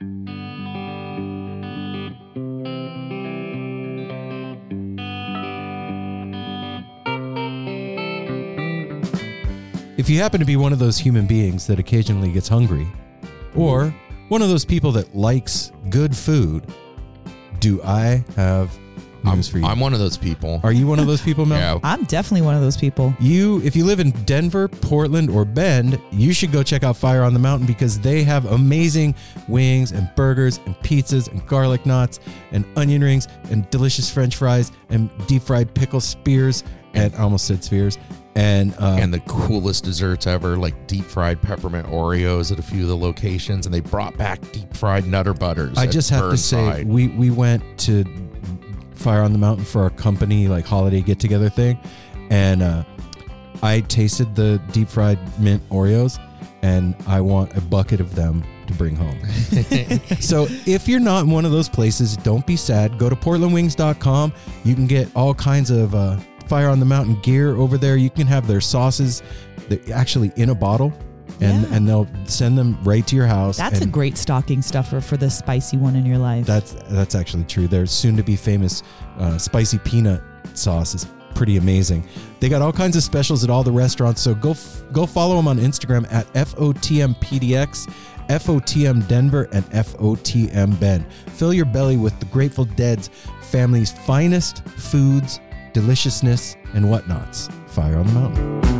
If you happen to be one of those human beings that occasionally gets hungry, or one of those people that likes good food, do I have I'm, for you? I'm one of those people. Are you one of those people, Mel? Yeah. I'm definitely one of those people. You, if you live in Denver, Portland, or Bend, you should go check out Fire on the Mountain because they have amazing wings and burgers and pizzas and garlic knots and onion rings and delicious French fries and deep fried pickle spears and I almost said spheres and uh, and the coolest desserts ever, like deep fried peppermint Oreos at a few of the locations, and they brought back deep fried Nutter Butters. I just have to say we we went to Fire on the Mountain for our company like holiday get together thing, and uh, I tasted the deep fried mint Oreos, and I want a bucket of them to bring home. so if you're not in one of those places, don't be sad. Go to portlandwings.com. You can get all kinds of uh, Fire on the Mountain gear over there. You can have their sauces that actually in a bottle. And, Yeah. and they'll send them right to your house. That's a great stocking stuffer for the spicy one in your life. that's that's actually true. Their soon to be famous uh, spicy peanut sauce is pretty amazing. They got all kinds of specials at all the restaurants. So go f- go follow them on Instagram at FOTMPDX, FOTM Denver, and FOTM Bend. Fill your belly with the Grateful Dead's family's finest foods, deliciousness, and whatnots. Fire on the mountain.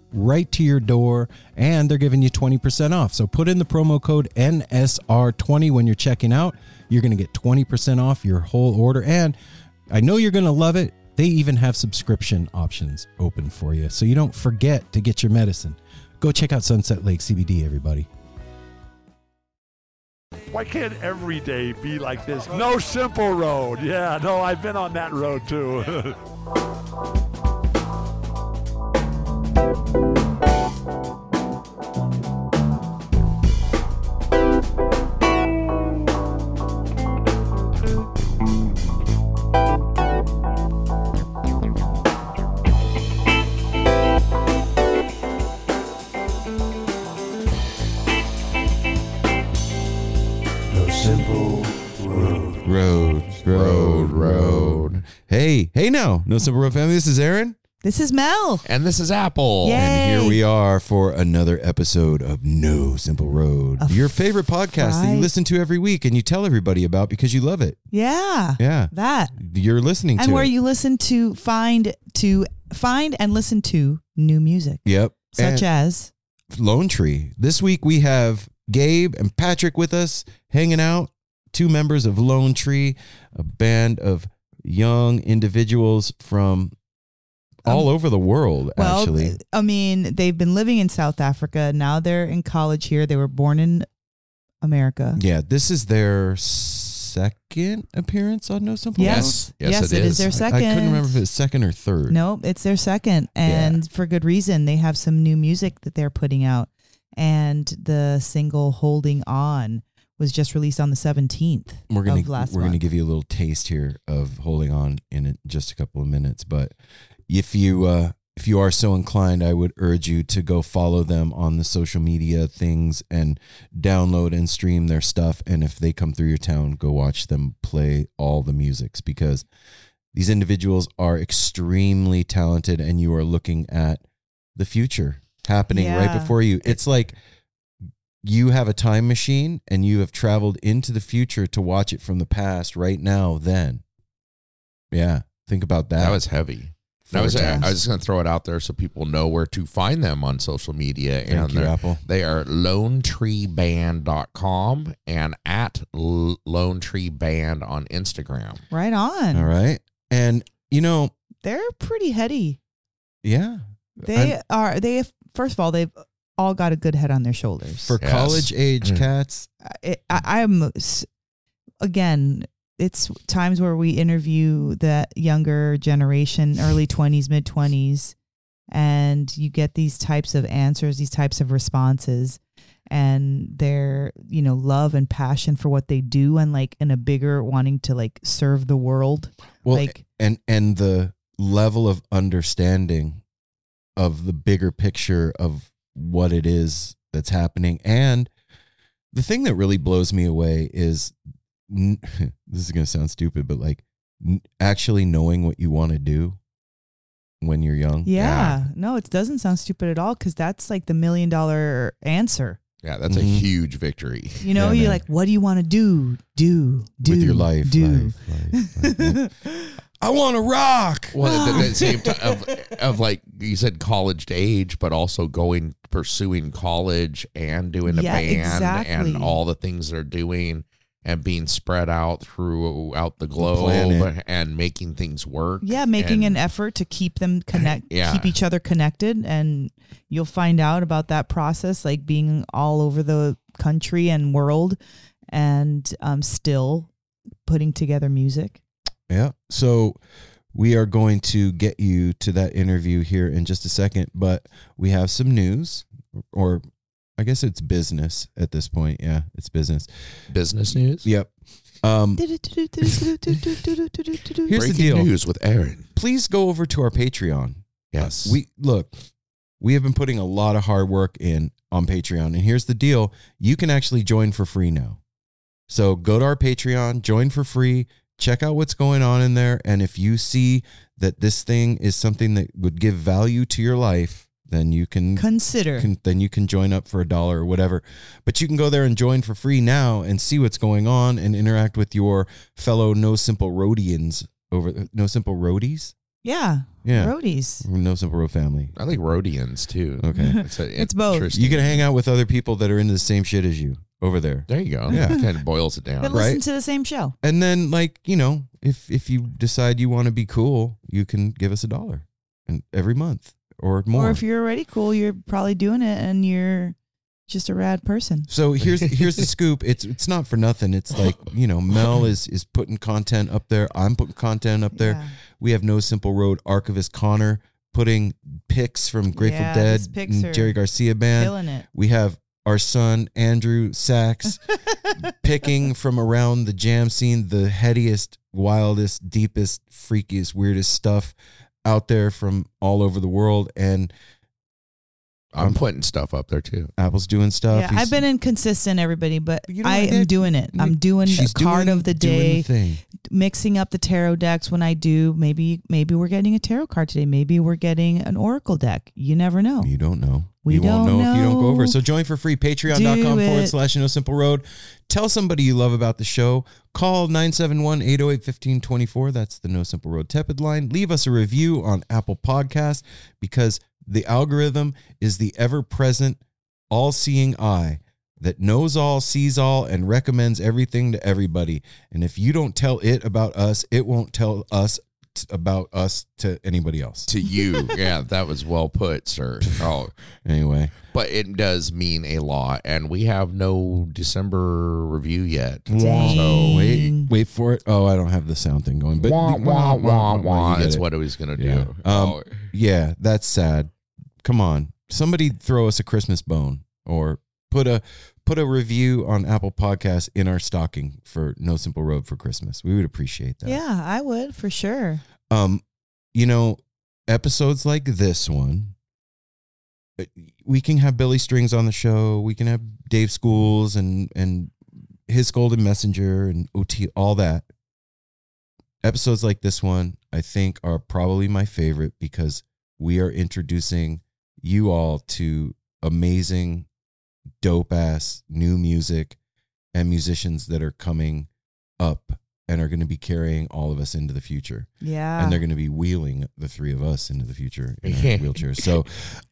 right to your door and they're giving you 20% off. So put in the promo code NSR20 when you're checking out. You're going to get 20% off your whole order and I know you're going to love it. They even have subscription options open for you. So you don't forget to get your medicine. Go check out Sunset Lake CBD everybody. Why can't every day be like this? No simple road. Yeah, no, I've been on that road too. No simple road, road, road. Road. Hey, hey now, No Simple Road family. This is Aaron. This is Mel. and this is Apple. Yay. And here we are for another episode of No Simple Road, A your favorite podcast that you listen to every week and you tell everybody about because you love it. Yeah. Yeah. That. You're listening to And where it. you listen to find to find and listen to new music. Yep. Such And as Lone Tree. This week we have Gabe and Patrick with us hanging out, two members of Lone Tree, a band of young individuals from all over the world, Um, well, actually. I mean, they've been living in South Africa. Now they're in college here. They were born in America. Yeah, this is their second appearance on No Simple Yes. Yes, yes, it it is is. their Road. I- second. I, couldn't remember if it's second or third. Nope, it's their second, and for good reason. They have some new music that they're putting out, and the single "Holding On" was just released on the seventeenth we're gonna we're gonna give you a little taste here of holding on in just a couple of minutes. But if you uh, if you are so inclined, I would urge you to go follow them on the social media things and download and stream their stuff. And if they come through your town, go watch them play all the musics because these individuals are extremely talented, and you are looking at the future happening right before you. It's like you have a time machine and you have traveled into the future to watch it from the past right now then Yeah. Think about that. That was heavy. And I was, Four I was just going to throw it out there so people know where to find them on social media. Thank and you, they're- Apple. they are lonetreeband.com and at L- Lone Tree Band on Instagram. Right on. All right. And you know, They're pretty heady. yeah. They And are. They have, first of all, they've all got a good head on their shoulders. for Yes. college age Mm. cats, I, I, I'm again. It's times where we interview that younger generation, early twenties, mid twenties, and you get these types of answers, these types of responses, and their you know love and passion for what they do, and like in a bigger wanting to like serve the world. well, like and and the level of understanding of the bigger picture of what it is that's happening and the thing that really blows me away is n- this is going to sound stupid but like n- actually knowing what you want to do when you're young yeah, no, it doesn't sound stupid at all because that's like the million dollar answer. Yeah, that's a Mhm. huge victory. You know, Yeah, you're man. like, what do you want to do? Do, do. with your life Do. life, life, life. i want to rock Well, at the, the same time of, of like you said, college age, but also going pursuing college and doing a Yeah, band exactly. and all the things they're doing and being spread out throughout the globe planet. and making things work. yeah, making and, an effort to keep them connect, Yeah. keep each other connected, and you'll find out about that process, like being all over the country and world, and um, still putting together music. Yeah. So we are going to get you to that interview here in just a second, but we have some news, or I guess it's business at this point. Yeah, it's business. business news. Yep. Um, Here's Here's the Breaking deal. news with Aaron. please go over to our Patreon. Yes, We look, we have been putting a lot of hard work in on Patreon, and here's the deal: you can actually join for free now. So go to our Patreon, join for free, check out what's going on in there, and if you see that this thing is something that would give value to your life, then you can. consider. can then you can join up for a dollar or whatever. But you can go there and join for free now and see what's going on and interact with your fellow No Simple Roadians over No Simple Roadies. yeah, Yeah, roadies. No Simple Road family. I like Rhodians too. Okay. it's, a, It's both. You can hang out with other people that are into the same shit as you over there. There you go. Yeah. It kind of boils it down. But Right. listen to the same show. And then like, you know, if if you decide you want to be cool, you can give us a dollar and every month or more. Or if you're already cool, you're probably doing it, and you're just a rad person. So here's here's the scoop. It's it's not for nothing. It's like you know, Mel is is putting content up there. I'm putting content up there. Yeah. We have No Simple Road archivist Connor putting pics from Grateful Yeah, Dead and Jerry Garcia band. Killing it. We have our son Andrew Sachs picking from around the jam scene the headiest, wildest, deepest, freakiest, weirdest stuff out there from all over the world. And I'm putting stuff up there too. Apple's doing stuff. Yeah, He's- I've been inconsistent, everybody, but You know I what, am Nick? doing it. I'm Nick, doing she's a card doing- of the doing day, the thing. mixing up the tarot decks when I do. Maybe maybe we're getting a tarot card today. Maybe we're getting an oracle deck. You never know. You don't know. We you won't don't know, if you don't go over. know. So join for free. Patreon.com Do forward it. slash no simple road. Tell somebody you love about the show. Call 971 808 1524. That's the No Simple Road Tepid line. Leave us a review on Apple Podcasts because the algorithm is the ever present, all seeing eye that knows all, sees all, and recommends everything to everybody. And if you don't tell it about us, it won't tell us t- about us to anybody else. To you, yeah, that was well put, sir. Oh, Anyway. but it does mean a lot, and we have no December review yet. Dang. So Wait, wait for it. Oh, I don't have the sound thing going. But wah wah wah wah. You get That's it. what it was gonna do. Yeah. Um, Oh, Yeah, that's sad. Come on, somebody throw us a Christmas bone or put a put a review on Apple Podcasts in our stocking for No Simple Road for Christmas. We would appreciate that. Yeah, I would for sure. Um, you know, episodes like this one, uh, we can have Billy Strings on the show. We can have Dave Schools and and Hiss Golden Messenger and OT, all that. Episodes like this one, I think, are probably my favorite because we are introducing you all to amazing, dope ass new music and musicians that are coming up and are going to be carrying all of us into the future. Yeah. And they're going to be wheeling the three of us into the future in our wheelchairs. So,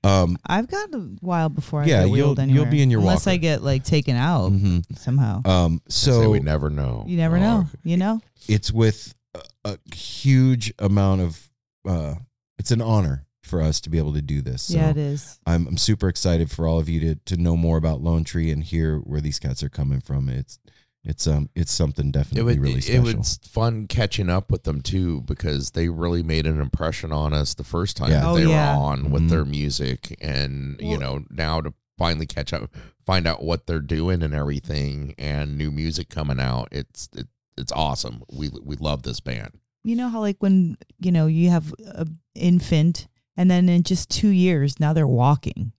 um, I've got a while before I Yeah, get you'll- wheeled you'll be in your unless I get like taken out mhm. somehow. um, So so we never know. you never Oh, know. You know. it's with a, a huge amount of, uh, it's an honor for us to be able to do this. So yeah, it is. I'm, I'm super excited for all of you to, to know more about Lone Tree and hear where these cats are coming from. It's, it's, um, it's something It, definitely was really it special. was fun catching up with them too because they really made an impression on us the first time Yeah. that Oh, they yeah. were on with their music, and you know now to finally catch up, find out what they're doing and everything, and new music coming out. It's it, it's awesome. We we love this band. You know how like when you know you have a infant and then in just two years now they're walking.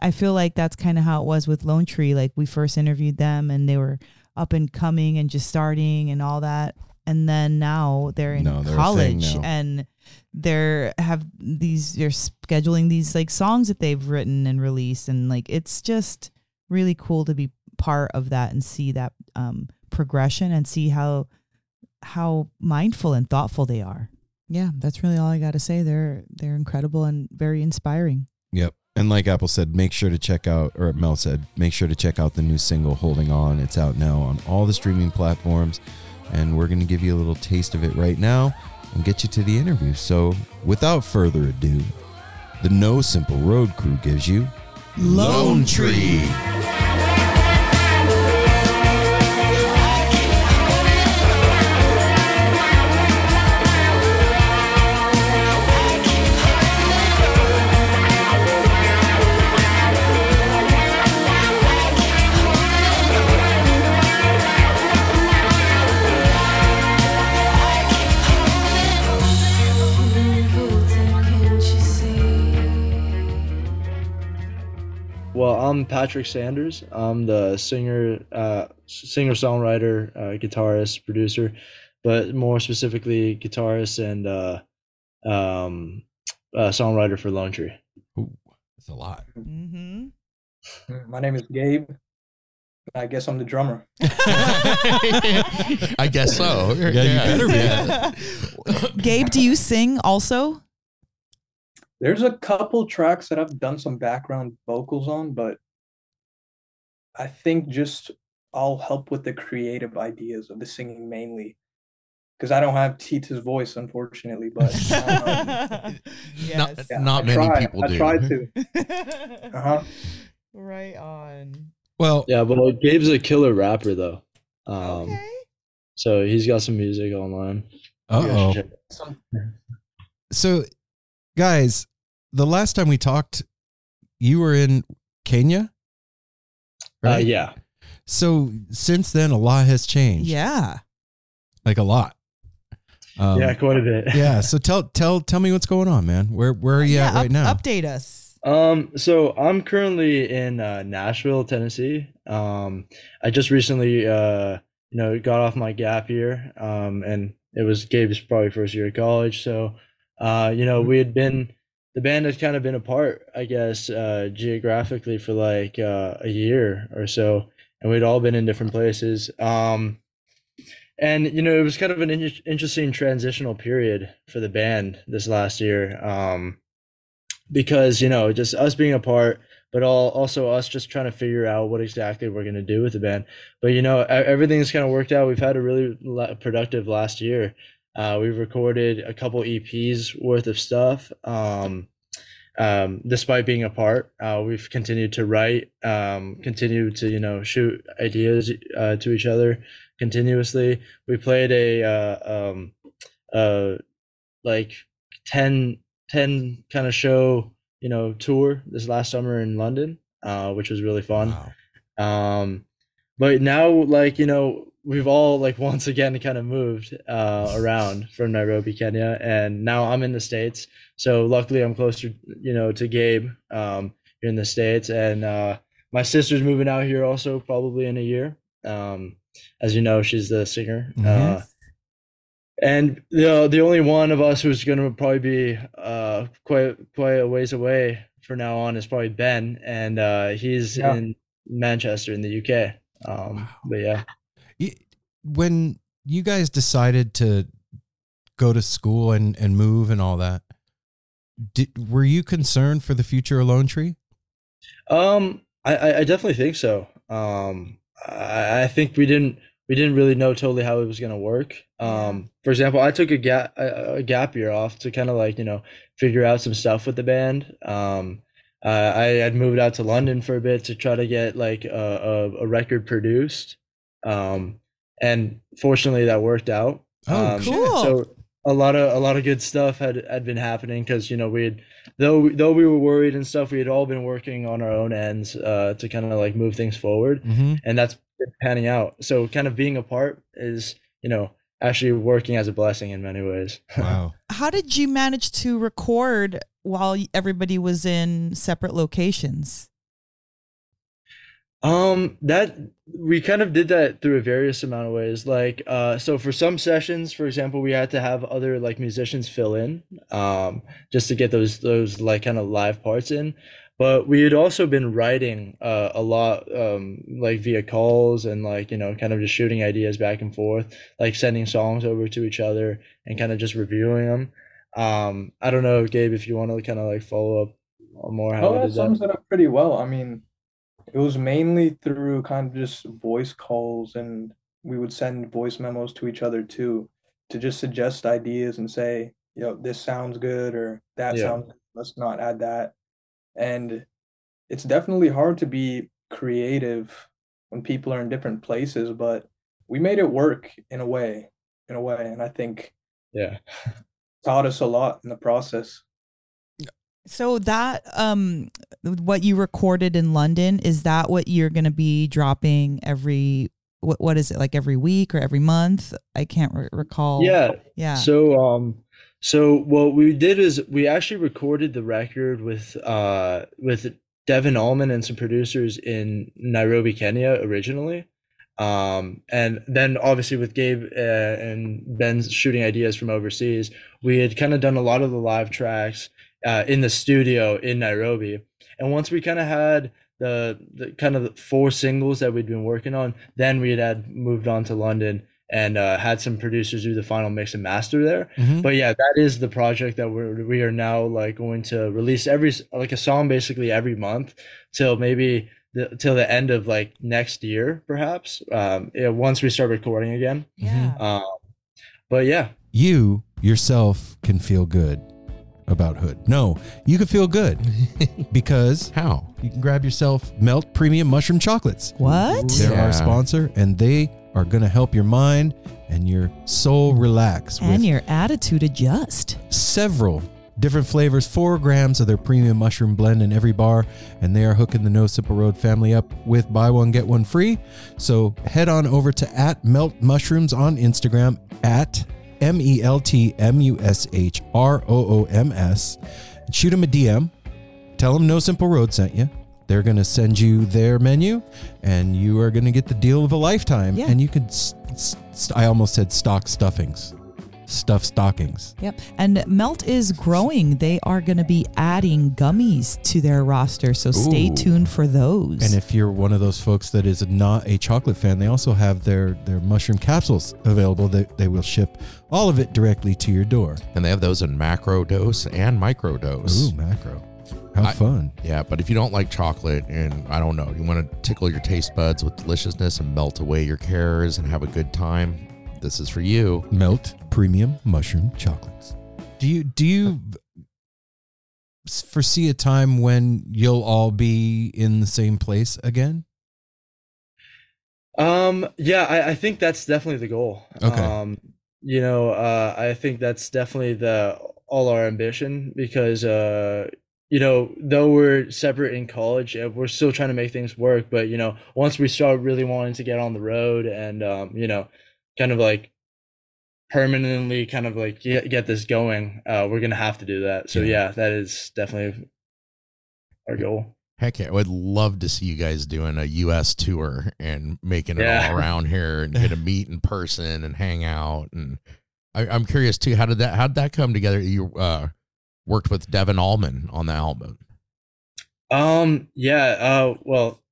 I feel like that's kind of how it was with Lone Tree. Like we first interviewed them and they were up and coming and just starting and all that, and then now they're in No, they're college and they're have these they're scheduling these like songs that they've written and released and like it's just really cool to be part of that and see that um progression and see how how mindful and thoughtful they are. Yeah, that's really all I got to say. They're they're incredible and very inspiring. Yep. And like Apple said, make sure to check out, or Mel said, make sure to check out the new single, Holding On. It's out now on all the streaming platforms. And we're going to give you a little taste of it right now and get you to the interview. So without further ado, the No Simple Road crew gives you Lone Tree. I'm Patrick Sanders. I'm the singer, uh, singer songwriter, uh, guitarist, producer, but more specifically, guitarist and uh, um, uh, songwriter for Lone Tree. That's a lot. Mm-hmm. My name is Gabe. I guess I'm the drummer. I guess so. Yeah, you better be. Gabe, do you sing also? There's a couple tracks that I've done some background vocals on, but I think just I'll help with the creative ideas of the singing mainly. Because I don't have Tita's voice, unfortunately, but um, yes. yeah, Not I many try- people I do. try to. Uh-huh. right on. Well, Yeah, but like, Gabe's a killer rapper though. Um, okay. So he's got some music online. uh oh. should check- Some, So, guys, the last time we talked, you were in Kenya, Uh, yeah. So since then, a lot has changed. Yeah. like a lot. Um, yeah, quite a bit. yeah. So tell tell tell me what's going on, man. Where where are you yeah, at right up- now? Update us. Um, so I'm currently in uh, Nashville, Tennessee. Um, I just recently, uh, you know, got off my gap year. Um, and it was Gabe's probably first year of college. So, uh, you know, we had been the band had kind of been apart, I guess, uh, geographically for like uh, a year or so, and we'd all been in different places. Um, and you know, it was kind of an in- interesting transitional period for the band this last year. Um, because you know just us being apart but all also us just trying to figure out what exactly we're going to do with the band but you know everything's kind of worked out we've had a really productive last year uh, we've recorded a couple eps worth of stuff um, um, despite being apart. Uh, we've continued to write um, continue to you know shoot ideas uh, to each other continuously. We played a uh, um, uh, like 10 10 kind of show you know tour this last summer in london uh, which was really fun. Wow. um but now like you know we've all like once again kind of moved uh around from nairobi kenya and now i'm in the states so luckily i'm closer you know to gabe um here in the states and uh my sister's moving out here also probably in a year um as you know she's the singer uh Mhm. and the the only one of us who's going to probably be uh quite quite a ways away for now on is probably Ben, and uh, he's Yeah. in Manchester in the UK. Um, Wow. but yeah, When you guys decided to go to school and and move and all that, did, were you concerned for the future of Lone Tree? Um, I, I definitely think so. Um, I, I think we didn't we didn't really know totally how it was gonna work. Um, for example, I took a gap a, a gap year off to kind of like you know figure out some stuff with the band. Um, uh, I had moved out to London for a bit to try to get like a, a, a record produced. Um, and fortunately that worked out. Oh, Um, cool. So a lot of a lot of good stuff had had been happening because you know we had though though we were worried and stuff we had all been working on our own ends uh, to kind of like move things forward Mm-hmm. and that's panning out. So kind of being apart is you know actually working as a blessing in many ways. Wow. How did you manage to record while everybody was in separate locations? Um, that we kind of did that through a various amount of ways. Like, uh, so for some sessions, for example, we had to have other like musicians fill in, um, just to get those those like kind of live parts in. But we had also been writing uh, a lot, um, like via calls and like you know, kind of just shooting ideas back and forth, like sending songs over to each other and kind of just reviewing them. Um, I don't know, Gabe, if you want to kind of like follow up on more how Oh, that sums it up pretty well. I mean, it was mainly through kind of just voice calls, and we would send voice memos to each other too, to just suggest ideas and say, you know this sounds good, or that Yeah. sounds good. Let's not add that. And it's definitely hard to be creative when people are in different places, but we made it work in a way, in a way, and I think Yeah. taught us a lot in the process. So that um what you recorded in London is that what you're going to be dropping every what what is it like every week or every month? I can't re- recall. Yeah. Yeah. So um so what we did is we actually recorded the record with uh with Devon Allman and some producers in Nairobi, Kenya originally. Um and then obviously with Gabe uh, and Ben's shooting ideas from overseas, we had kind of done a lot of the live tracks uh, in the studio in Nairobi. And once we kind of had the, the kind of the four singles that we'd been working on, then we had, had moved on to London and uh, had some producers do the final mix and master there. Mhm. But yeah, that is the project that we're we are now like going to release every like a song basically every month till maybe the, till the end of like next year perhaps. Um, yeah, once we start recording again. yeah. Um, but yeah, You yourself can feel good about Hood. No, you can feel good because How? you can grab yourself Melt Premium Mushroom Chocolates. What? They're our sponsor, and they are going to help your mind and your soul relax with And your attitude adjust. several different flavors, four grams of their premium mushroom blend in every bar, and they are hooking the No Simple Road family up with buy one, get one free. So head on over to at Melt Mushrooms on Instagram at M E L T M U S H R O O M S. Shoot them a DM. Tell them No Simple Road sent you. They're going to send you their menu, and you are going to get the deal of a lifetime. Yeah. And you can, s- s- st- I almost said stock stuffings, stuff stockings. Yep. And Melt is growing. They are going to be adding gummies to their roster. So stay Ooh. tuned for those. And if you're one of those folks that is not a chocolate fan, they also have their their mushroom capsules available. That they will ship all of it directly to your door. And they have those in macro dose and micro dose. Ooh, macro. How I- fun. Yeah, but if you don't like chocolate and I don't know, you want to tickle your taste buds with deliciousness and melt away your cares and have a good time, this is for you. Melt premium mushroom chocolates. Do you do you foresee a time when you'll all be in the same place again? Um, yeah, I, I think that's definitely the goal. Okay. Um, you know, uh, I think that's definitely the all our ambition because uh, you know, though we're separate in college, uh, we're still trying to make things work. But you know, once we start really wanting to get on the road and um, you know, kind of like permanently kind of like get, get this going, uh, we're gonna have to do that. So Yeah. yeah, that is definitely our goal. Heck yeah, I would love to see you guys doing a US tour and making it Yeah. all around here and get to meet in person and hang out. And I, I'm curious too, how did that how did that come together? You uh, worked with Devon Allman on the album. Um, yeah, uh, well,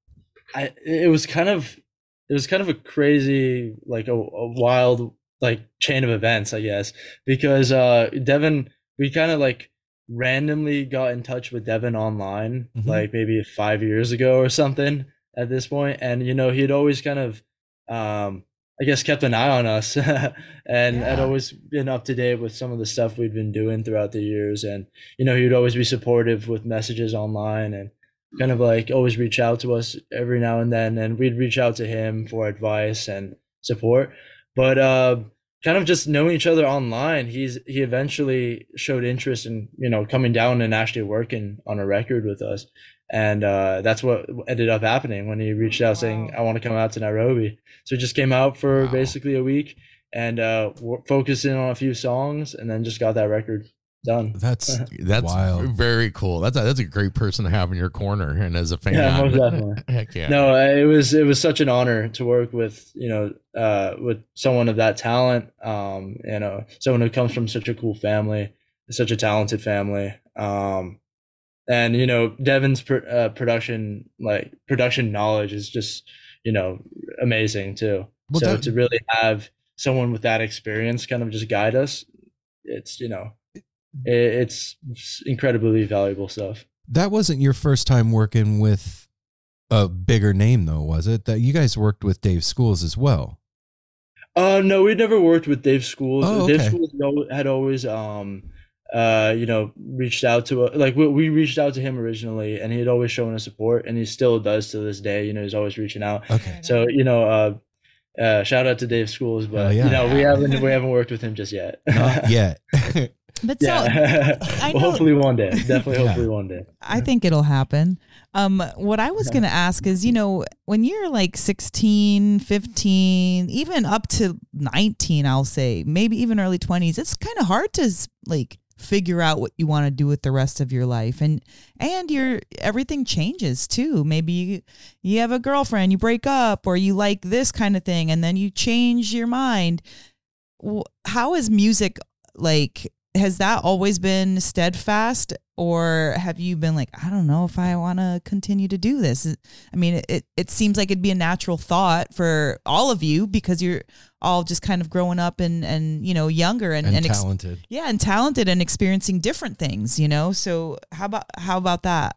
I, it was kind of, it was kind of a crazy, like a, a wild like chain of events, I guess, because uh, Devon, we kind of like randomly got in touch with Devon online, Mhm. like maybe five years ago or something at this point, and you know he'd always kind of, um, I guess, kept an eye on us, and had always been up to date with some of the stuff we'd been doing throughout the years, and you know he'd always be supportive with messages online and kind of like always reach out to us every now and then and we'd reach out to him for advice and support. But uh kind of just knowing each other online he's he eventually showed interest in you know coming down and actually working on a record with us. And uh that's what ended up happening when he reached out saying i want to come out to nairobi. So he just came out for Wow. basically a week and uh w- focused in on a few songs and then just got that record done That's That's Wild. very cool. That's a, that's a great person to have in your corner, and as a fan, Yeah, most definitely. heck yeah. No, uh, it was it was such an honor to work with you know uh, with someone of that talent. Um, you know, someone who comes from such a cool family, such a talented family. Um, and you know, Devon's pr- uh, production like production knowledge is just you know amazing too. Well, so that- to really have someone with that experience kind of just guide us, it's you know, it, it's incredibly valuable stuff. that wasn't your first time working with a bigger name though, was it? That you guys worked with Dave Schools as well. Uh, no, we'd never worked with Dave Schools. Oh, Dave okay. Schools had always, um, uh, you know, reached out to like we, we reached out to him originally, and he had always shown us support, and he still does to this day. You know, he's always reaching out. Okay. So you know, uh, uh, shout out to Dave Schools, but Oh, yeah. you know, we haven't we haven't worked with him just yet. Not yet. But so yeah, I well, know- hopefully one day. Definitely, Yeah. hopefully one day. I think it'll happen. Um, what I was going to ask is, you know, when you're like 16, 15, even up to 19, I'll say, maybe even early 20s, it's kind of hard to like figure out what you want to do with the rest of your life and and your everything changes too maybe you, you have a girlfriend you break up or you like this kind of thing and then you change your mind how is music like has that always been steadfast or have you been like i don't know if i want to continue to do this i mean it, it seems like it'd be a natural thought for all of you because you're all just kind of growing up and and you know younger and, and and ex- talented. yeah and talented and experiencing different things you know so how about how about that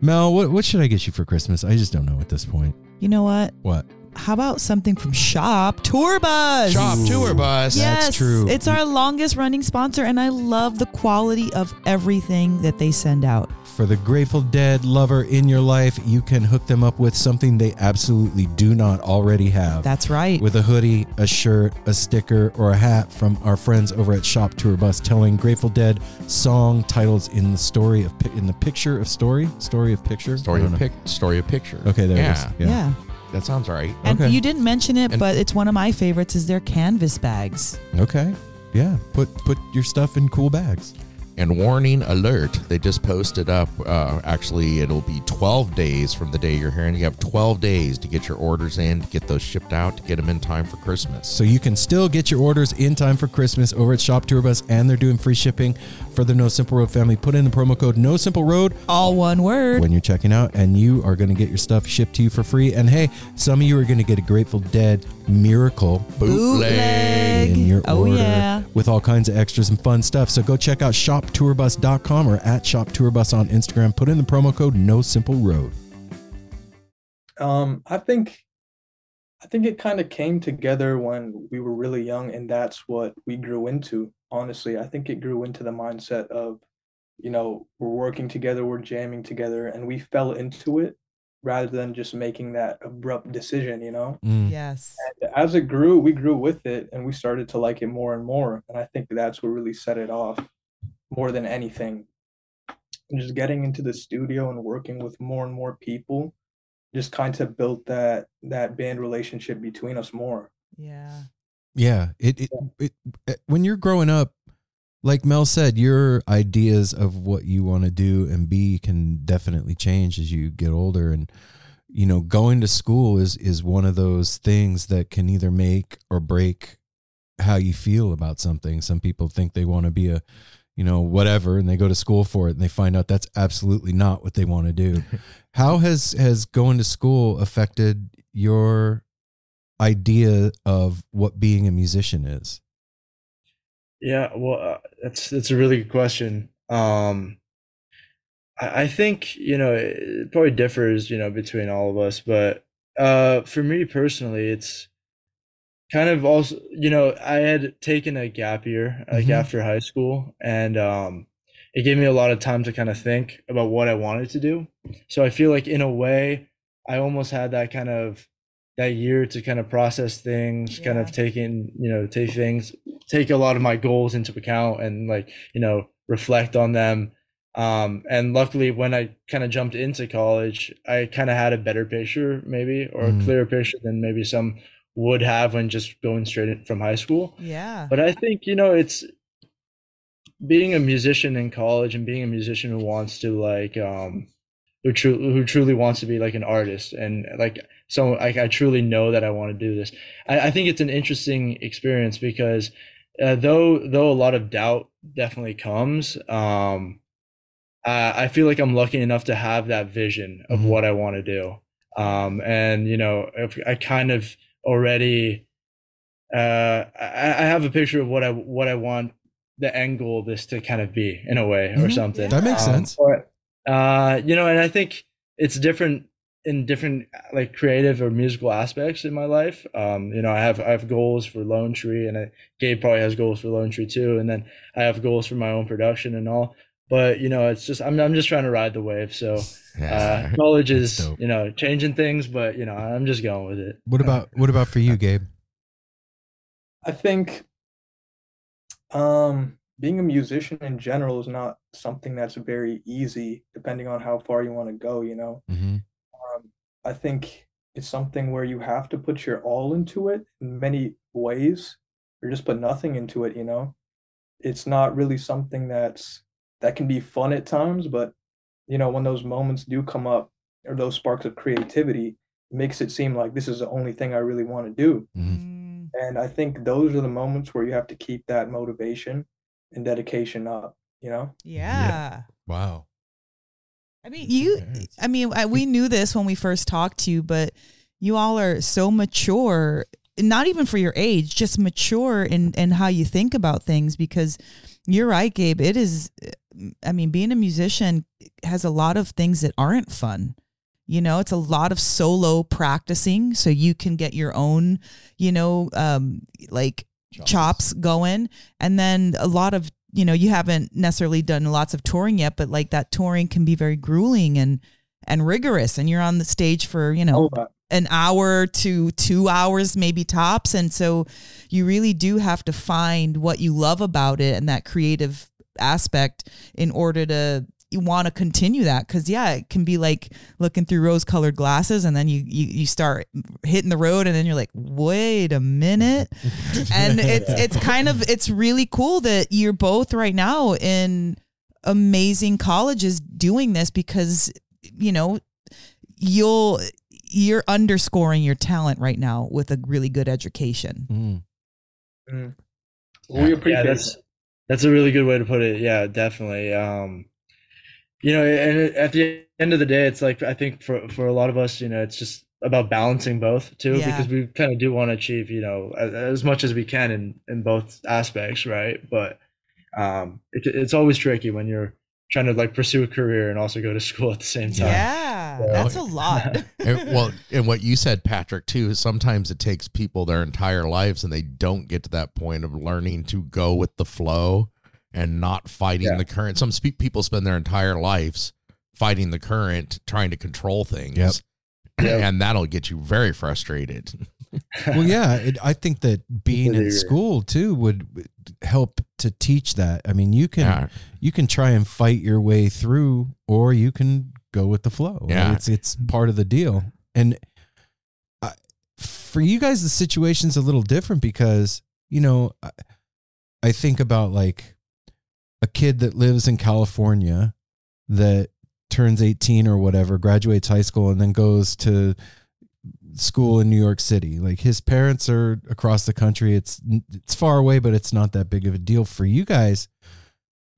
Mel, what what should I get you for Christmas? I just don't know at this point. you know what What? How about something from shop tour bus Shop Ooh. tour bus. Yes, That's true. It's our longest running sponsor, and I love the quality of everything that they send out. For the Grateful Dead lover in your life, you can hook them up with something they absolutely do not already have. That's right. with a hoodie, a shirt, a sticker, or a hat from our friends over at Shop Tour Bus, telling Grateful Dead song titles in the story of in the picture of story, story of picture, Story of know. pic. Story of picture. Okay, there yeah, it is. yeah. That sounds right. And Okay. you didn't mention it, And- but it's one of my favorites. Is their canvas bags? Okay. Yeah. Put put your stuff in cool bags. And warning alert, they just posted up. Uh, actually, it'll be 12 days from the day you're hearing. you have 12 days to get your orders in, to get those shipped out, to get them in time for Christmas. So you can still get your orders in time for Christmas over at Shop Tour Bus, and they're doing free shipping for the No Simple Road family. Put in the promo code No Simple Road All one word. when you're checking out, and you are going to get your stuff shipped to you for free. And hey, some of you are going to get a Grateful Dead Miracle Bootleg. in your Oh, order yeah. with all kinds of extras and fun stuff. So go check out shoptourbus.com or at shoptourbus on Instagram. Put in the promo code No Simple Road. Um, I think I think it kind of came together when we were really young, and that's what we grew into. Honestly, I think it grew into the mindset of, you know, we're working together, we're jamming together, and we fell into it rather than just making that abrupt decision, you know. Mm. Yes. And as it grew, we grew with it, and we started to like it more and more. And I think that's what really set it off more than anything. And just getting into the studio and working with more and more people just kind of built that that band relationship between us more. Yeah. Yeah, it, it, it, it when you're growing up, like Mel said, your ideas of what you want to do and be can definitely change as you get older. And you know, going to school is is one of those things that can either make or break how you feel about something. Some people think they want to be a you know whatever and they go to school for it and they find out that's absolutely not what they want to do how has has going to school affected your idea of what being a musician is? Yeah, well, uh, that's that's a really good question. Um, I, I think you know it probably differs, you know, between all of us, but uh, for me personally, it's kind of also, you know, I had taken a gap year like Mhm. after high school, and um, it gave me a lot of time to kind of think about what I wanted to do. So I feel like in a way, I almost had that kind of that year to kind of process things, kind of Yeah. taking, you know, take things, take a lot of my goals into account and like, you know, reflect on them. Um, and luckily when I kind of jumped into college, I kind of had a better picture maybe or Mm. a clearer picture than maybe some would have when just going straight from high school. Yeah. But I think, you know, it's being a musician in college and being a musician who wants to like um who truly who truly wants to be like an artist and like so like I truly know that I want to do this. I, I think it's an interesting experience because uh, though though a lot of doubt definitely comes, um uh, I feel like I'm lucky enough to have that vision of Mhm. what I want to do. Um and you know, if I kind of already uh I, I have a picture of what I what I want the end goal of this to kind of be in a way or Mhm. something. That makes Um, sense. But, uh, you know, and I think it's different in different like creative or musical aspects in my life. Um, you know, I have I have goals for Lone Tree, and I, Gabe probably has goals for Lone Tree too, and then I have goals for my own production and all. But you know, it's just I'm I'm just trying to ride the wave. So uh, Yeah. college That's is you know changing things, but you know I'm just going with it. What about what about for you, Gabe? I think um, being a musician in general is not something that's very easy, depending on how far you want to go. You know, Mm-hmm. I think it's something where you have to put your all into it in many ways, or just put nothing into it. You know, it's not really something that's that can be fun at times, but you know, when those moments do come up or those sparks of creativity, it makes it seem like this is the only thing I really want to do. Mm, And I think those are the moments where you have to keep that motivation and dedication up, you know? yeah. Wow. I mean, you. I mean, I, we knew this when we first talked to you, but you all are so mature. Not even for your age, just mature in in how you think about things. Because you're right, Gabe. It is. I mean, being a musician has a lot of things that aren't fun. You know, it's a lot of solo practicing, so you can get your own, you know, um, like chops going and then a lot of you know you haven't necessarily done lots of touring yet but like that touring can be very grueling and and rigorous and you're on the stage for you know oh, that. an hour to two hours maybe tops and so you really do have to find what you love about it and that creative aspect in order to you want to continue that because yeah it can be like looking through rose colored glasses and then you, you you start hitting the road and then you're like wait a minute and it's it's kind of it's really cool that you're both right now in amazing colleges doing this because you know you'll you're underscoring your talent right now with a really good education Mm. Mm. Well, we Yeah, appreciate yeah, that's that's a really good way to put it. Yeah, definitely. Um, you know, and at the end of the day, it's like I think for for a lot of us, you know, it's just about balancing both too, Yeah. because we kind of do want to achieve, you know, as, as much as we can in in both aspects, right? But um, it, it's always tricky when you're trying to like pursue a career and also go to school at the same time. yeah Yeah. that's a lot and, well, and what you said, Patrick, too, is sometimes it takes people their entire lives and they don't get to that point of learning to go with the flow and not fighting Yeah. the current. Some spe- people spend their entire lives fighting the current, trying to control things. Yep. Yep. And that'll get you very frustrated. Well, yeah, it, I think that being in school too would help to teach that. I mean, you can Yeah. you can try and fight your way through, or you can go with the flow. Yeah. it's it's part of the deal. And I, for you guys, the situation's a little different because you know I, I think about like a kid that lives in California that turns 18 or whatever, graduates high school, and then goes to school in New York City. Like his parents are across the country. It's it's far away, but it's not that big of a deal for you guys.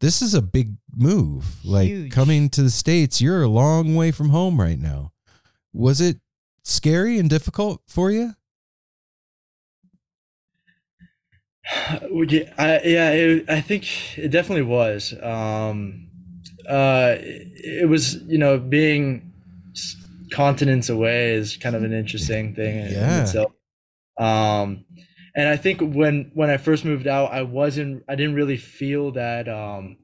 This is a big move. Like Huge. coming to the states, you're a long way from home right now. Was it scary and difficult for you? yeah, I, yeah, it, I think it definitely was. Um, uh, it was, you know, being continents away is kind of an interesting thing in- in Yeah. itself. Um, and I think when when I first moved out, I wasn't, I didn't really feel that um,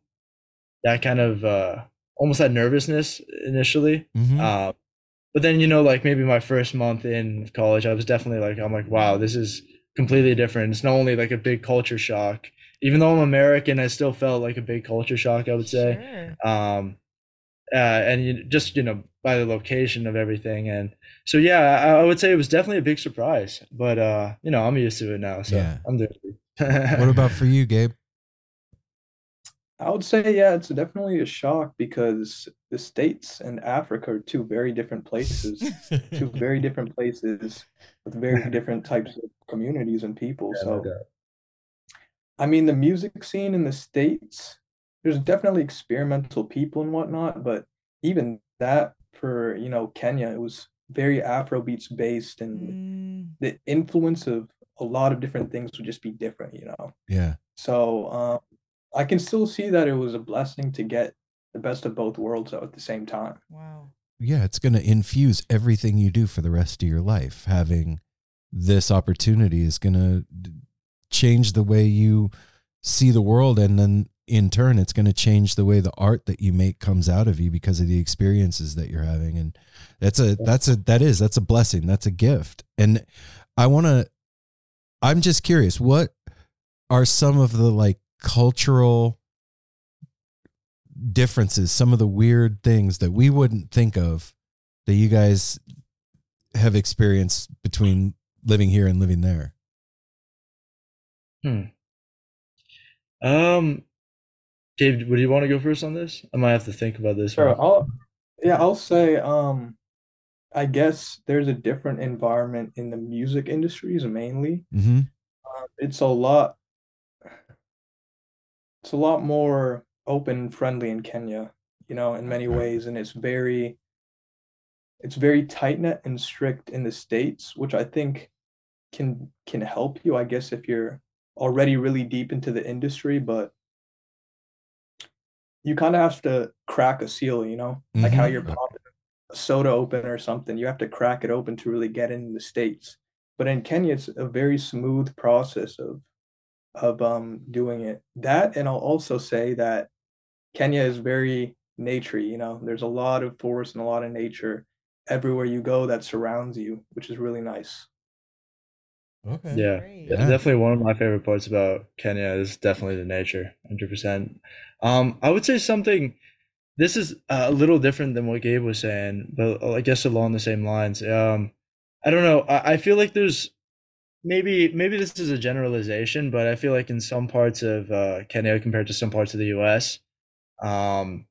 that kind of uh, almost that nervousness initially. Mhm. Um, but then you know, like maybe my first month in college, I was definitely like, I'm like, wow, this is completely different. It's not only like a big culture shock. Even though I'm American, I still felt like a big culture shock. I would say, Sure. um, uh, and you, just you know by the location of everything, and so yeah, I, I would say it was definitely a big surprise. But uh, you know, I'm used to it now, so Yeah. I'm doing. what about for you, Gabe? I would say, yeah, it's definitely a shock because the States and Africa are two very different places, two very different places with very different types of communities and people. Yeah, So, doubt. I mean, the music scene in the States, there's definitely experimental people and whatnot, but even that for, you know, Kenya, it was very Afrobeats based and Mm, the influence of a lot of different things would just be different, you know. yeah. So um, I can still see that it was a blessing to get the best of both worlds though, at the same time. wow. Yeah, it's going to infuse everything you do for the rest of your life. Having this opportunity is going to change the way you see the world and then in turn it's going to change the way the art that you make comes out of you because of the experiences that you're having and that's a that's a that is that's a blessing that's a gift and i want to i'm just curious what are some of the like cultural differences some of the weird things that we wouldn't think of that you guys have experienced between living here and living there Hmm. Um, Dave, would you want to go first on this? I might have to think about this. Sure. I'll yeah, I'll say um I guess there's a different environment in the music industries mainly. mm-hmm. Um, it's a lot it's a lot more open and friendly in Kenya, you know, in many ways, and it's very it's very tight knit and strict in the States, which I think can can help you, I guess, if you're already really deep into the industry, but you kind of have to crack a seal, you know, like how Mhm. you're popping a soda open or something. You have to crack it open to really get into the States. But in Kenya, it's a very smooth process of of um doing it. That and I'll also say that Kenya is very naturey, you know. There's a lot of forest and a lot of nature everywhere you go that surrounds you, which is really nice. okay Yeah, yeah, Yeah. definitely one of my favorite parts about Kenya is definitely the nature, hundred percent. Um, I would say something. This is a little different than what Gabe was saying, but I guess along the same lines. Um, I don't know. I, I feel like there's maybe maybe this is a generalization, but I feel like in some parts of uh, Kenya compared to some parts of the U.S., um,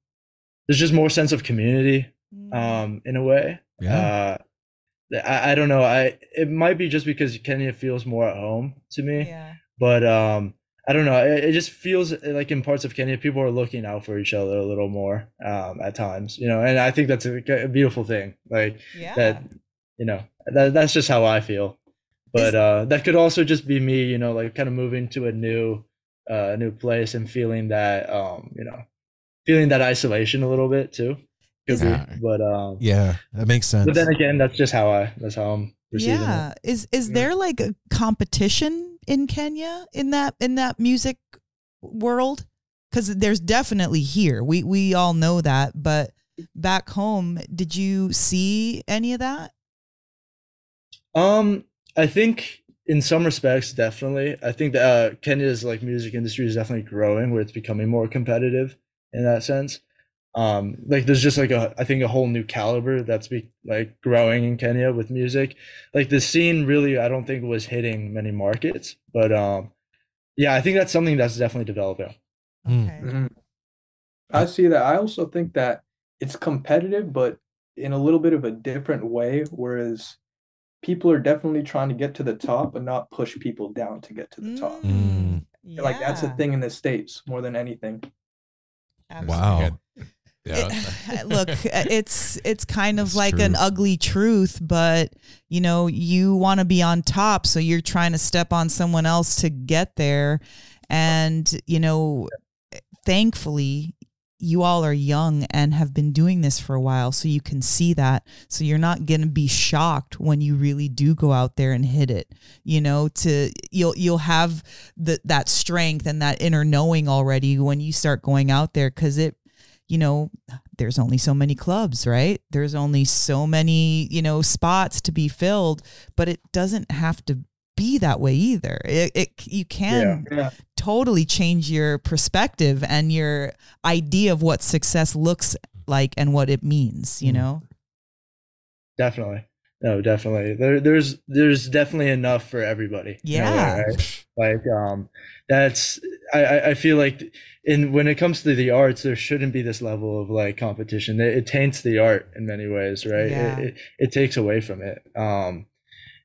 there's just more sense of community Mm, um, in a way. yeah Uh, I, I don't know. I it might be just because Kenya feels more at home to me, yeah. but um, I don't know. It, it just feels like in parts of Kenya, people are looking out for each other a little more um, at times, you know. And I think that's a, a beautiful thing. Like Yeah. that, you know, that that's just how I feel. But uh, that could also just be me, you know, like kind of moving to a new, uh, a new place and feeling that, um, you know, feeling that isolation a little bit too. Could be. But um, yeah that makes sense but then again, that's just how I that's how I'm perceiving yeah. it. Is is Yeah. there like a competition in Kenya in that in that music world? Because there's definitely here. We we all know that, but back home, did you see any of that? Um, I think in some respects, definitely. I think that uh, Kenya's like music industry is definitely growing, where it's becoming more competitive in that sense. Um, like there's just like a I think a whole new caliber that's be like growing in Kenya with music. Like the scene really, I don't think was hitting many markets, but um, yeah, I think that's something that's definitely developing. Mm-hmm. I see that. I also think that it's competitive, but in a little bit of a different way. Whereas people are definitely trying to get to the top and not push people down to get to the top. Mm. Like that's a thing in the States more than anything. absolutely. wow Yeah. It- look, it's it's kind of It's like an ugly truth, but you know, you want to be on top, so you're trying to step on someone else to get there. And you know, thankfully, you all are young and have been doing this for a while, so you can see that. So you're not going to be shocked when you really do go out there and hit it. You know, to you'll you'll have the that strength and that inner knowing already when you start going out there because it you know, there's only so many clubs, right? There's only so many, you know, spots to be filled, but it doesn't have to be that way either. It, it you can Yeah. totally change your perspective and your idea of what success looks like and what it means, you Mm. know? Definitely. No, definitely. There, there's there's definitely enough for everybody. in a way, Yeah. right? Like um, that's I I I feel like in when it comes to the arts, there shouldn't be this level of like competition. It, it taints the art in many ways, right? Yeah. It, it it takes away from it. Um,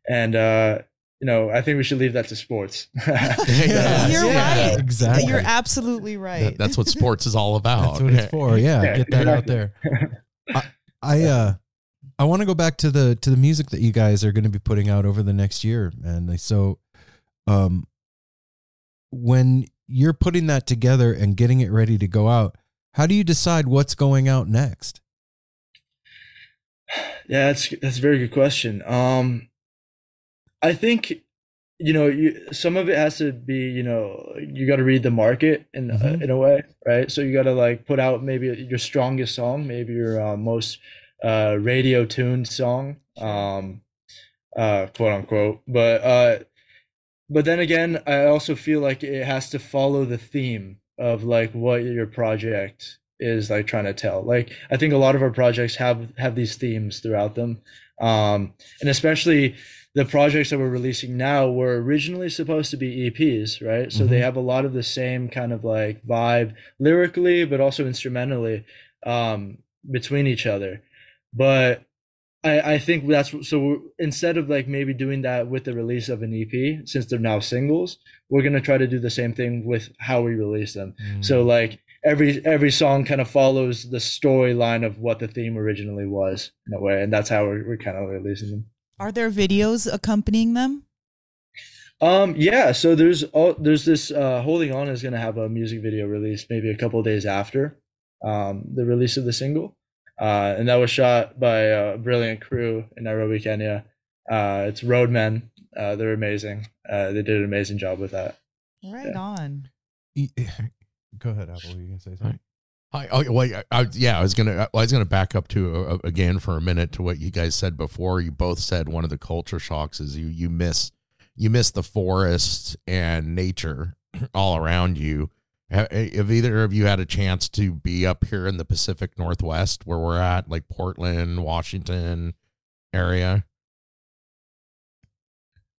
and uh, you know, I think we should leave that to sports. Yeah, You're yeah. right. Exactly. You're absolutely right. That- that's what sports is all about. That's what it's for. Yeah, Yeah, get that out there. I, I uh I want to go back to the to the music that you guys are going to be putting out over the next year, and so um when you're putting that together and getting it ready to go out, how do you decide what's going out next? Yeah, that's that's a very good question. Um, I think you know you, some of it has to be you know you got to read the market in Mhm. in a way, right? So you got to like put out maybe your strongest song, maybe your uh, most uh, radio tuned song, um, uh, quote unquote. But uh, but then again, I also feel like it has to follow the theme of like what your project is like trying to tell. Like I think a lot of our projects have have these themes throughout them, um, and especially the projects that we're releasing now were originally supposed to be EPs, right? So they Mhm. have a lot of the same kind of like vibe lyrically, but also instrumentally um, between each other. But I, I think that's so instead of like maybe doing that with the release of an EP, since they're now singles, we're gonna try to do the same thing with how we release them. Mm. So like every every song kind of follows the storyline of what the theme originally was in a way, and that's how we're, we're kind of releasing them. Are there videos accompanying them? Um, yeah. So there's all there's this uh, holding on is gonna have a music video release maybe a couple of days after um, the release of the single, uh, and that was shot by a brilliant crew in Nairobi, Kenya. Uh, it's Roadmen. Uh, they're amazing. Uh, they did an amazing job with that. Right Yeah. on. Go ahead, Apple. You can say something. Hi. Oh, I, I, yeah, I was gonna, I was gonna back up to uh, again for a minute to what you guys said before. You both said one of the culture shocks is you, you miss, you miss the forest and nature all around you. Have, have either of you had a chance to be up here in the Pacific Northwest where we're at, like Portland, Washington area?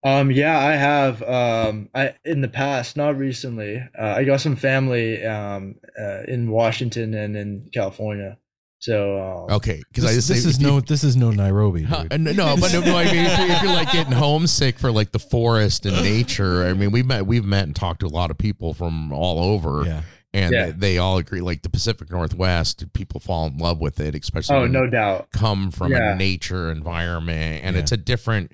Um, yeah, I have. Um, I in the past, not recently. Uh, I got some family um, uh, in Washington and in California. So um, Okay, because I This, just this say- is no this is no Nairobi. Huh, Dude. no, but no, I mean, if you're, if you're like getting homesick for like the forest and nature, I mean, we've met, we've met and talked to a lot of people from all over, Yeah. and Yeah. they, they all agree. Like the Pacific Northwest, people fall in love with it, especially oh, when no doubt. come from Yeah. a nature environment, and Yeah. it's a different,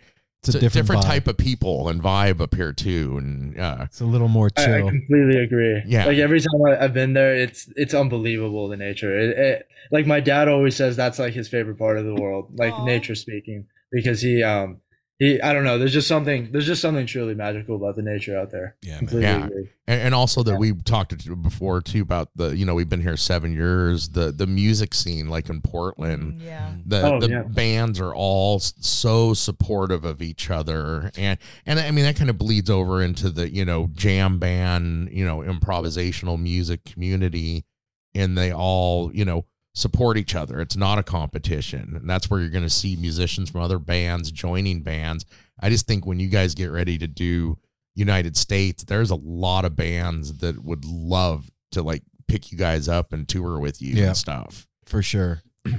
It's a different, vibe. type of people and vibe up here too, and uh, It's a little more I, I completely agree. Yeah. Like every time I, I've been there, it's it's unbelievable the nature. It, it, like my dad always says that's like his favorite part of the world, like Aw. nature speaking, because he um he I don't know. There's just something there's just something truly magical about the nature out there. Yeah, man. Yeah. and, and also that Yeah. we talked to before too about the you know we've been here seven years the the music scene like in Portland mm, Yeah. the Oh, the yeah. bands are all so supportive of each other and and I mean that kind of bleeds over into the you know jam band you know improvisational music community and they all you know support each other it's not a competition and that's where you're going to see musicians from other bands joining bands I just think when you guys get ready to do United States there's a lot of bands that would love to like pick you guys up and tour with you Yeah. and stuff for sure.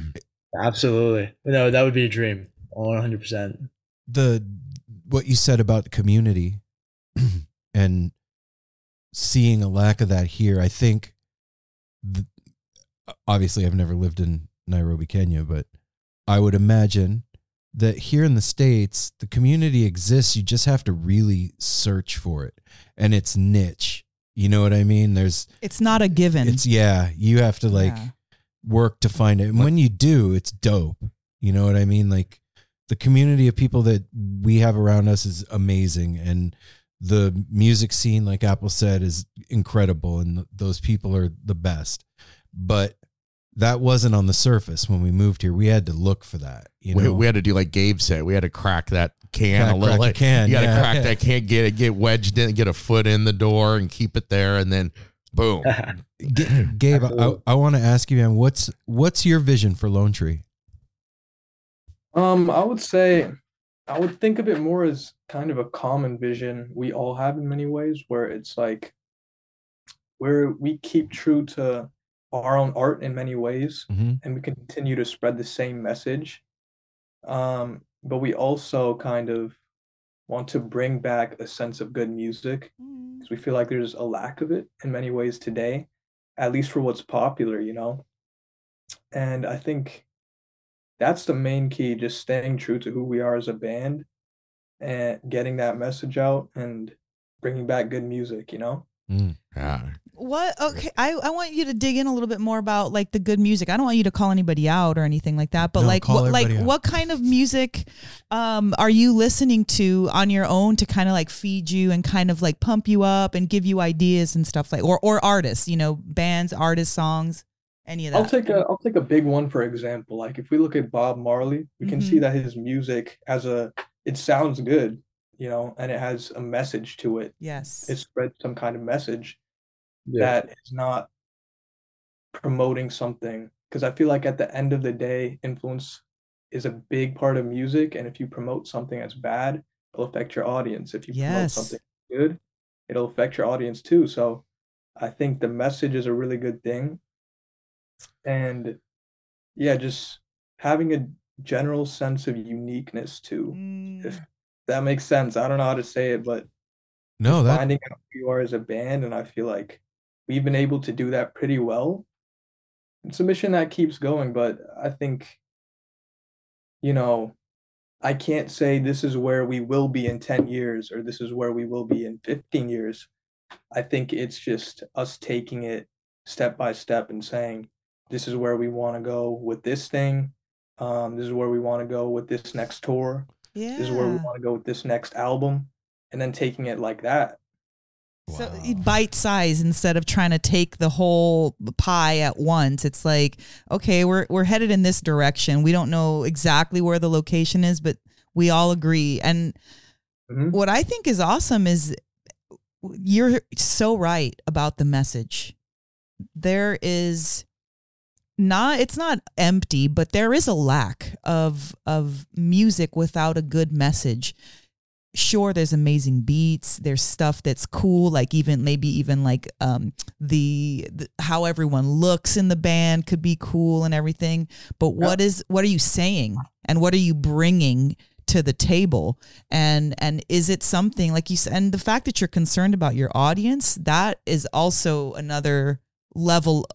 Absolutely. No, that would be a dream. 100. percent the what you said about the community and seeing a lack of that here i think th- obviously I've never lived in Nairobi, Kenya, but I would imagine that here in the states the community exists you just have to really search for it. And it's niche. You know what i mean? There's It's not a given. it's yeah you have to like Yeah. work to find it. And when you do it's dope. You know what i mean? Like the community of people that we have around us is amazing. And the music scene like apple said is incredible. And th- those people are the best but that wasn't on the surface when we moved here we had to look for that you we, know we had to do like Gabe said. We had to crack that can Crack- a little. crack the can, you got to yeah. crack that can, get it, get wedged in, get a foot in the door, and keep it there, and then boom. G- Gabe, I, I want to ask you, man, what's what's your vision for Lone Tree? Um, I would say I would think of it more as kind of a common vision we all have in many ways, where it's like where we keep true to our own art in many ways Mm-hmm. and we continue to spread the same message. Um, but we also kind of want to bring back a sense of good music because we feel like there's a lack of it in many ways today, at least for what's popular, you know? And I think that's the main key, just staying true to who we are as a band and getting that message out and bringing back good music, you know? Yeah. What? Okay, I, I want you to dig in a little bit more about like the good music. I don't want you to call anybody out or anything like that, but No, like what like out. what kind of music um are you listening to on your own to kind of like feed you and kind of like pump you up and give you ideas and stuff like or or artists, you know, bands, artists, songs, any of that. I'll take a I'll take a big one for example. Like if we look at Bob Marley, we can see that his music has a it sounds good, you know, and it has a message to it. yes. It spreads some kind of message Yeah. that is not promoting something because I feel like at the end of the day, influence is a big part of music, and if you promote something that's bad, it'll affect your audience. If you promote something good, it'll affect your audience too. So I think the message is a really good thing, and yeah, just having a general sense of uniqueness too. Mm, If that makes sense, I don't know how to say it, but No, that finding out who you are as a band, and I feel like we've been able to do that pretty well. It's a mission that keeps going, but I think, you know, I can't say this is where we will be in 10 years or this is where we will be in 15 years. I think it's just us taking it step by step and saying, this is where we want to go with this thing. Um, this is where we want to go with this next tour yeah. this is where we want to go with this next album and then taking it like that So bite size instead of trying to take the whole pie at once. It's like, okay, we're we're headed in this direction. We don't know exactly where the location is, but we all agree. And Mhm. what I think is awesome is you're so right about the message. There is not it's not empty, but there is a lack of of music without a good message sure there's amazing beats there's stuff that's cool like even maybe even like um the, the how everyone looks in the band could be cool and everything. But what is what are you saying? And what are you bringing to the table? And and is it something like you said and the fact that you're concerned about your audience that is also another level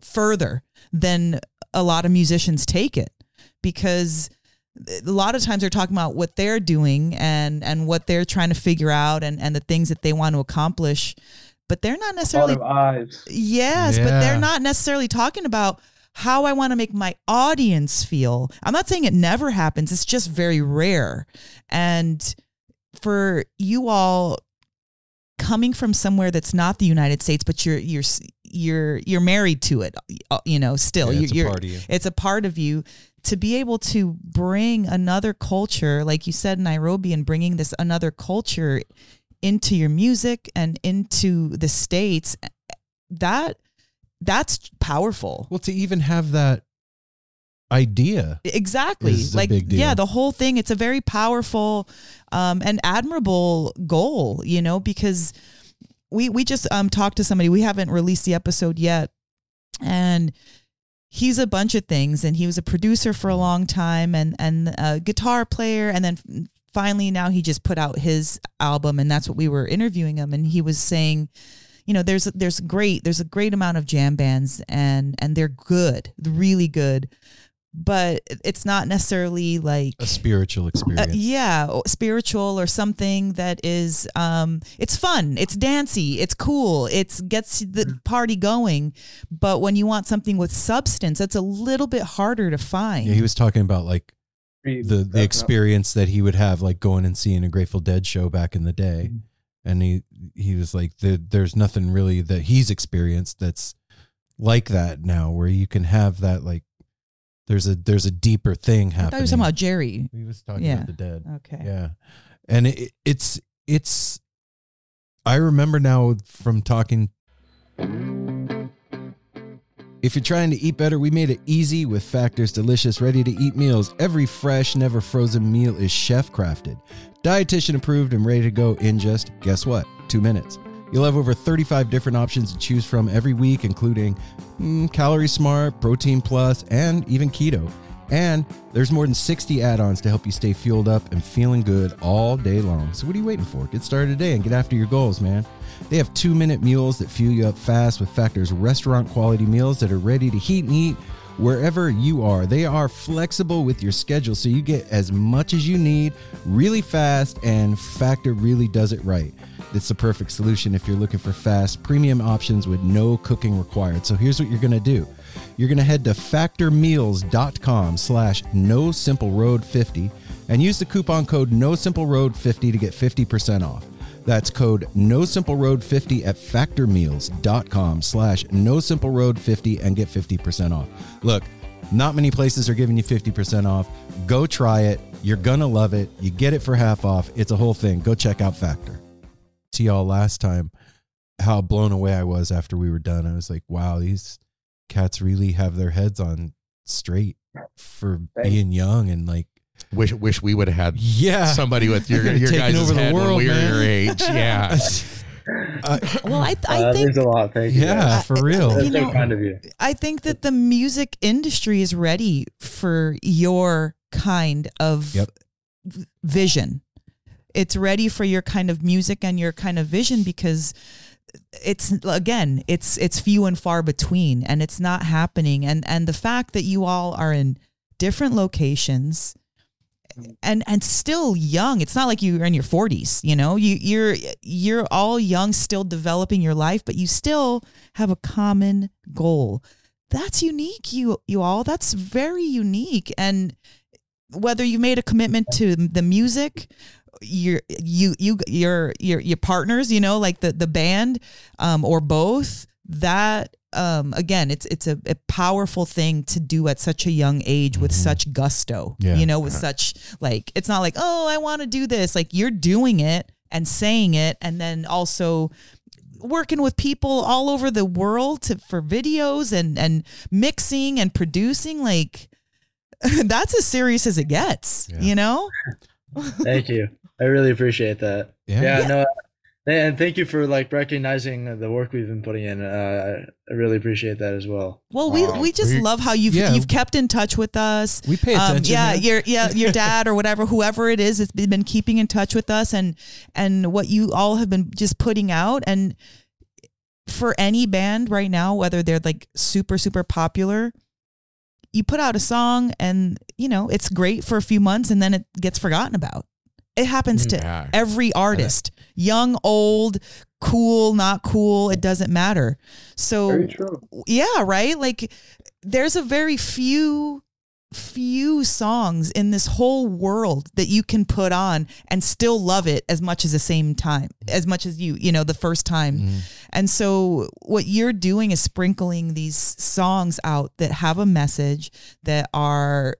further than a lot of musicians take it. Because a lot of times they're talking about what they're doing and and what they're trying to figure out and and the things that they want to accomplish but they're not necessarily of eyes yes but they're not necessarily talking about how I want to make my audience feel. I'm not saying it never happens. It's just very rare. And for you all coming from somewhere that's not the United States, but you're you're you're you're married to it, uh, you know, still Yeah, you it's a you're, of you. it's a part of you to be able to bring another culture like you said nairobi and bringing this another culture into your music and into the states that that's powerful Well, to even have that idea. exactly like big deal. yeah the whole thing it's a very powerful um, and admirable goal you know because we we just um talked to somebody we haven't released the episode yet and he's a bunch of things and he was a producer for a long time and and a guitar player and then finally now he just put out his album and that's what we were interviewing him and he was saying you know there's there's great there's a great amount of jam bands and and they're good really good but it's not necessarily like A spiritual uh, experience. yeah spiritual or something that is um it's fun it's dancy it's cool it's gets the party going. But when you want something with substance that's a little bit harder to find. Yeah, he was talking about like the the experience that he would have like going and seeing a Grateful Dead show back in the day, and he he was like, the, "There's nothing really that he's experienced that's like that now, where you can have that like there's a there's a deeper thing I thought happening." you were talking about jerry he was talking Yeah. about the dead. okay Yeah. And it, it's it's I remember now from talking if you're trying to eat better, we made it easy with Factor's delicious ready to eat meals. Every fresh, never frozen meal is chef crafted, dietitian approved and ready to go in just guess what? 2 minutes. You'll have over 35 different options to choose from every week including mm, Calorie Smart, Protein Plus, and even keto. And there's more than 60 add ons to help you stay fueled up and feeling good all day long. So, what are you waiting for? Get started today and get after your goals, man. They have two minute meals that fuel you up fast with Factor's restaurant quality meals that are ready to heat and eat wherever you are. They are flexible with your schedule so you get as much as you need really fast, and Factor really does it right. It's the perfect solution if you're looking for fast, premium options with no cooking required. So here's what you're gonna do. You're gonna head to factormeals.com slash no simple road 50 and use the coupon code no simple road 50 to get 50% off. That's code no simple road 50 at factormeals.com slash no simple road 50 and get 50% off. Look, not many places are giving you 50% off. Go try it. You're gonna love it. You get it for half off. It's a whole thing. Go check out Factor. See y'all last time how blown away I was after we were done. I was like, wow, these cats really have their heads on straight for Thanks. being young and like Wish wish we would have had yeah. somebody with your your guys' over the head when world, we were man. your age. Yeah. Uh, well i, Uh, I that think a lot. Thank you. yeah, guys. for real. That's You know- kind of you. I think that the music industry is ready for your kind of Yep. v- vision. It's ready for your kind of music and your kind of vision because it's again, it's it's few and far between and it's not happening. And and the fact that you all are in different locations mm-hmm. and and still young it's not like you're in your 40s you know you you're you're all young still developing your life but you still have a common goal. That's unique you you all. That's very unique. And whether you made a commitment to the music your you you your your your partners you know like the the band um or both that um again it's it's a, a powerful thing to do at such a young age with such gusto Yeah. you know with such like it's not like oh i want to do this like you're doing it and saying it and then also working with people all over the world to for videos and and mixing and producing like that's as serious as it gets Yeah. you know Thank you. I really appreciate that. Yeah. Yeah, no, and thank you for like recognizing the work we've been putting in. Uh, I really appreciate that as well. well we Wow. we just We- love how you've yeah. you've kept in touch with us We pay um, attention. yeah, man. your yeah, your dad or whatever, whoever it is, has been been keeping in touch with us, and and what you all have been just putting out, and for any band right now, whether they're like super super popular, you put out a song, and you know it's great for a few months, and then it gets forgotten about. It happens to Yeah. every artist, young, old, cool, not cool, it doesn't matter. So Very true. yeah, right? Like there's a very few few songs in this whole world that you can put on and still love it as much as the same time as much as you you know the first time Mhm. and so what you're doing is sprinkling these songs out that have a message that are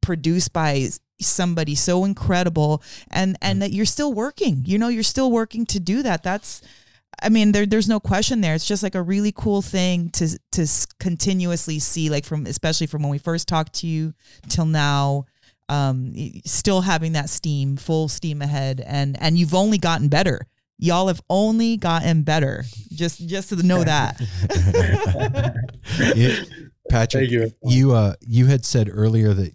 produced by somebody so incredible and and that you're still working you know you're still working to do that that's I mean, there, there's no question there. It's just like a really cool thing to to continuously see, like from especially from when we first talked to you till now, um, still having that steam, full steam ahead, and and you've only gotten better. Y'all have only gotten better. Just just to know that. Yeah, Patrick, Thank you. you uh you had said earlier that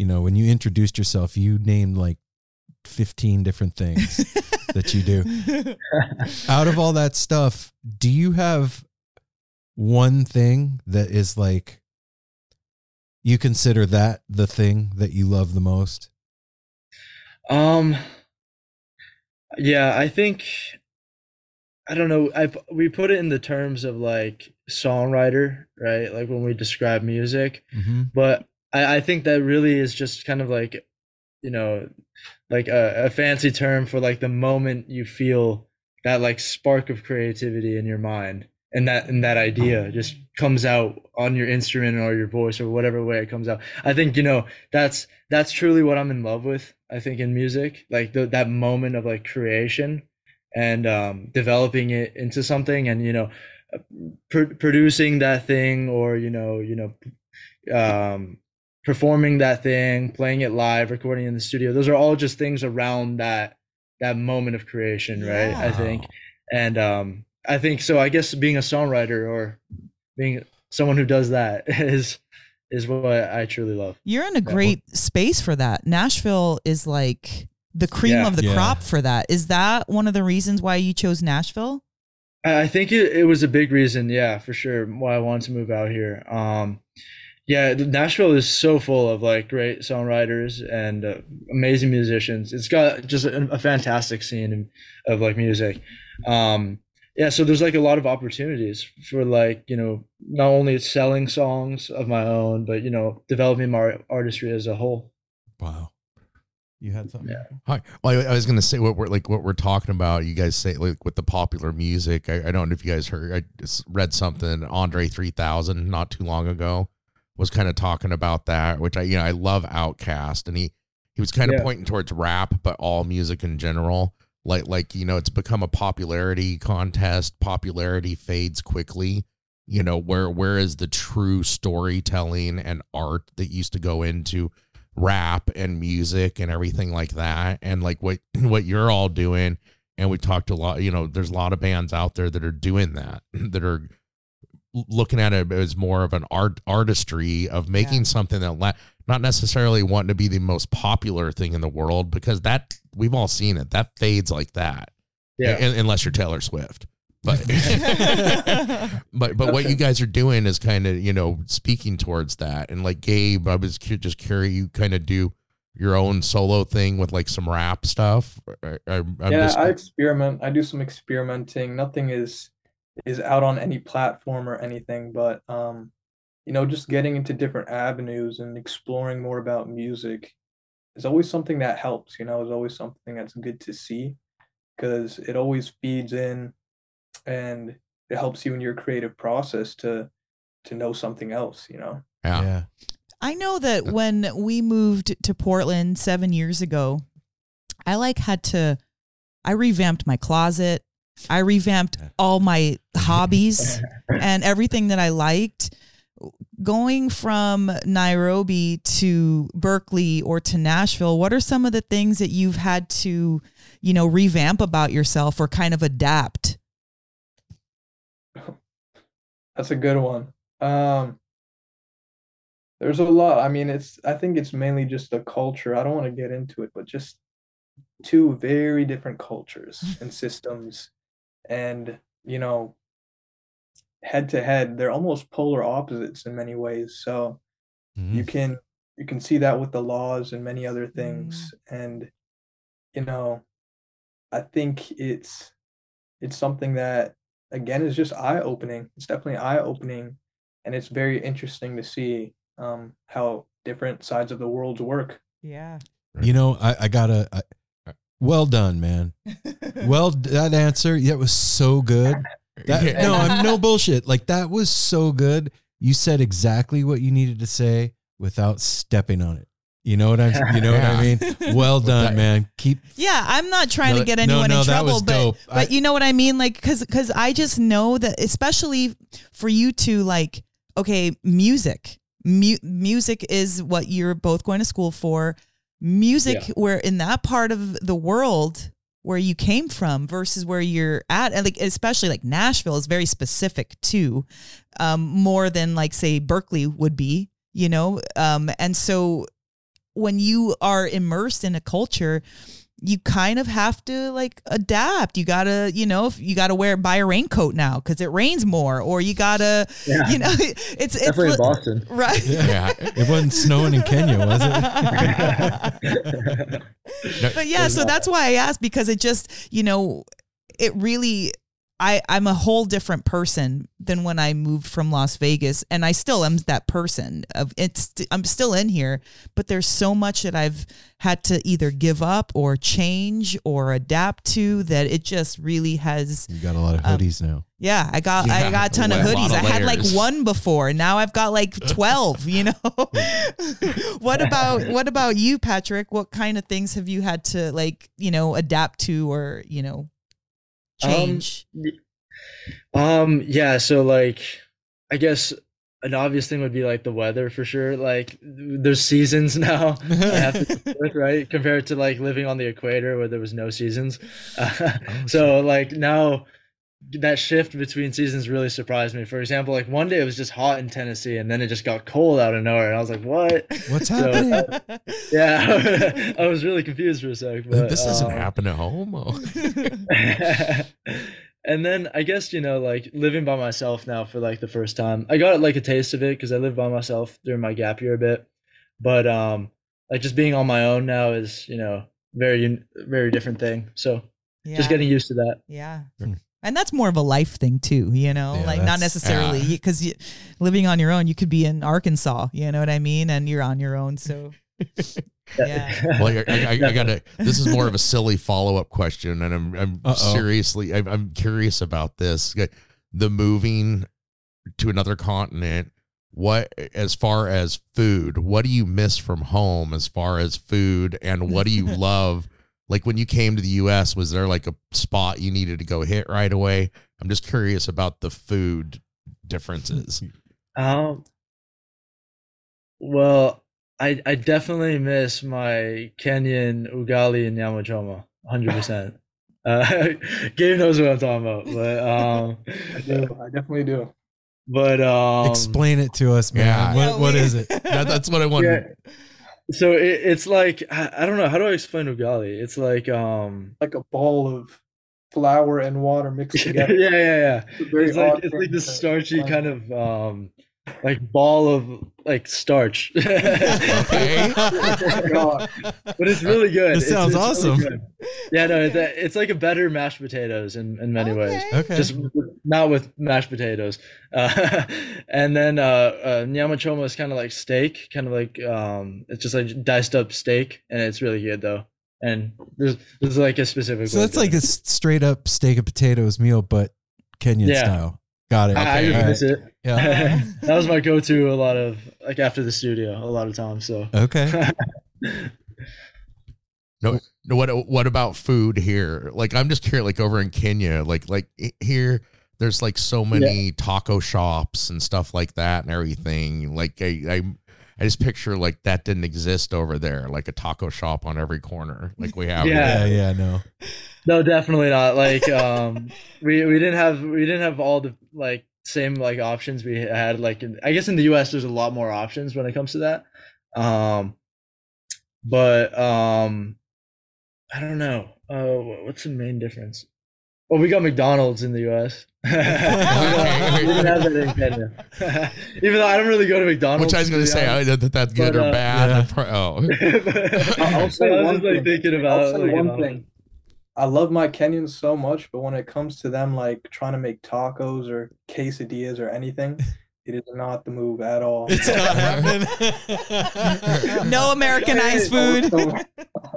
you know when you introduced yourself you named like 15 different things that you do. Out of all that stuff, do you have one thing that is like you consider that the thing that you love the most? Um. Yeah, I think. I don't know. I we put it in the terms of like songwriter, right? Like when we describe music, Mm-hmm. but I, I think that really is just kind of like, you know, like a, a fancy term for like the moment you feel that like spark of creativity in your mind, and that and that idea just comes out on your instrument or your voice or whatever way it comes out. I think you know that's that's truly what I'm in love with. I think in music, like the, that moment of like creation and um, developing it into something, and you know, uh, pr- producing that thing, or you know, you know, um, performing that thing, playing it live, recording in the studio. Those are all just things around that that moment of creation, right? I think, and um, I think so. I guess being a songwriter or being someone who does that is is what I truly love. You're in a great space for that. Nashville is like the cream Yeah. of the Yeah. crop for that. Is that one of the reasons why you chose Nashville? I I think it, it was a big reason, yeah, for sure, why I wanted to move out here. Um, yeah, Nashville is so full of like great songwriters and uh, amazing musicians. It's got just a, a fantastic scene of, of like music. Um, yeah, so there's like a lot of opportunities for like you know not only selling songs of my own, but you know developing my artistry as a whole. Wow. You had something? Yeah. Hi. Well, I, I was gonna say what we're like what we're talking about. You guys say like with the popular music. I, I don't know if you guys heard. I just read something. Andre three thousand not too long ago was kind of talking about that, which I you know I love OutKast, and he he was kind of Yeah. pointing towards rap, but all music in general. Like like you know it's become a popularity contest. Popularity fades quickly. You know where where is the true storytelling and art that used to go into rap and music and everything like that and like what what you're all doing and we talked a lot you know there's a lot of bands out there that are doing that that are looking at it as more of an art artistry of making Yeah. something that la- not necessarily wanting to be the most popular thing in the world because that we've all seen it that fades like that Yeah. Un- unless you're Taylor Swift but but but what you guys are doing is kind of you know speaking towards that and like gabe i was cu- just curious you kind of do your own solo thing with like some rap stuff I, I, I'm yeah, just, I experiment. I do some experimenting. Nothing is is out on any platform or anything, but um, you know, just getting into different avenues and exploring more about music is always something that helps. You know, is always something that's good to see because it always feeds in and it helps you in your creative process to to know something else. You know. yeah. Yeah. I know that when we moved to Portland seven years ago, I like had to, I revamped my closet. I revamped all my hobbies and everything that I liked. Going from Nairobi to Berklee or to Nashville, what are some of the things that you've had to, you know, revamp about yourself or kind of adapt? That's a good one. Um, there's a lot. I mean, it's I think it's mainly just a culture. I don't want to get into it, but just two very different cultures and systems and, you know, head to head, they're almost polar opposites in many ways. So, you can you can see that with the laws and many other things and you know i think it's it's something that again is just eye opening it's definitely eye opening and it's very interesting to see um how different sides of the world work Yeah. You know, I, I gotta. I, well done, man. Well, that answer that was so good. That, Yeah. no, I'm no bullshit. Like that was so good. You said exactly what you needed to say without stepping on it. You know what I'm? You know what I mean? Well done, man. Keep. Yeah, I'm not trying No, to get anyone no, in that trouble, but but I- you know what I mean, like because because I just know that especially for you to like okay, music, Mu- music is what you're both going to school for. Music, Yeah. where in that part of the world where you came from versus where you're at, and like especially like Nashville is very specific too, um, more than like say Berklee would be, you know, um, and so when you are immersed in a culture you kind of have to like adapt. You gotta, you know, if you gotta wear buy a raincoat now because it rains more, or you gotta, Yeah. you know, it's it's Definitely in Boston. right. Yeah. It wasn't snowing in Kenya, was it? but yeah, so that's why I asked because it just, you know, it really I I'm a whole different person than when I moved from Las Vegas and I still am that person. Of it's I'm still in here, but there's so much that I've had to either give up or change or adapt to that it just really has You got a lot of Um, hoodies now. yeah, I got I got a ton of a lot hoodies. of I had like one before, and now I've got like twelve. You know. what about what about you, Patrick? What kind of things have you had to like you know adapt to or you know Um, change? Um, yeah, so like I guess an obvious thing would be like the weather for sure. Like there's seasons now. I have to deal with, right? Compared to like living on the equator where there was no seasons. Uh, so like now that shift between seasons really surprised me. For example, like one day it was just hot in Tennessee and then it just got cold out of nowhere and I was like, "What?" What's So, happening? uh, yeah. I was really confused for a sec, but this doesn't um, happen at home. Oh. and then I guess you know, like living by myself now for like the first time, I got like a taste of it because I lived by myself during my gap year a bit, but um, like just being on my own now is you know very very different thing. So yeah. just getting used to that. yeah. And that's more of a life thing too, you know, Yeah, like not necessarily because you, living on your own, you could be in Arkansas, you know what I mean, and you're on your own. So Yeah. Well, I, I, I gotta. This is more of a silly follow up question, and I'm, I'm Uh-oh. seriously, I'm, I'm curious about this. The moving to another continent. What, as far as food, what do you miss from home as far as food, and what do you love? Like when you came to the U.S., was there like a spot you needed to go hit right away? I'm just curious about the food differences. Um. Well, I I definitely miss my Kenyan ugali and nyama choma, hundred percent. Uh, Gabe knows what I'm talking about, but um, I do. I definitely do. but um, Explain it to us, man. Yeah. What, Yeah, what we- is it? That- that's what I wanted. Yeah. So it, it's like I, I don't know how do I explain ugali. It's like um Like a ball of flour and water mixed together. yeah yeah. It's, It's like it's like this starchy kind of um like ball of like starch. Okay. But it's really good. This It's- sounds it's really awesome. good. Yeah, no, it's, it's like a better mashed potatoes in, in many ways. Okay. Okay. Just not with mashed potatoes. Uh, and then uh, uh, nyama choma is kind of like steak, kind of like um, it's just like diced up steak, and it's really good though. And there's there's like a specific. so that's like a straight up steak and potatoes meal, but Kenyan Yeah. style. Got it. I, I Okay, didn't all miss it. Yeah. that was my go-to a lot of like after the studio a lot of times. So Okay. No, no. What what about food here? Like, I'm just curious. Like over in Kenya, like like here, there's like so many taco shops and stuff like that and everything. Like I I I just picture like that didn't exist over there. Like a taco shop on every corner, like we have. Yeah. here. Yeah, yeah, no. no, definitely not. Like um, we we didn't have we didn't have all the like same like options we had. Like in, I guess in the U.S. there's a lot more options when it comes to that. Um, but um, I don't know. Uh, what's the main difference? Well, we got McDonald's in the U.S. we, don't- didn't have that in Kenya. Even though I don't really go to McDonald's. Which I was gonna be say honest. I, that that's good But, or uh, bad. yeah. Oh, I'll I'll say I was one just like thing. thinking I'll about say like, one um, thing. I love my Kenyans so much, but when it comes to them like trying to make tacos or quesadillas or anything, it is not the move at all. It's not happening. no Americanized food.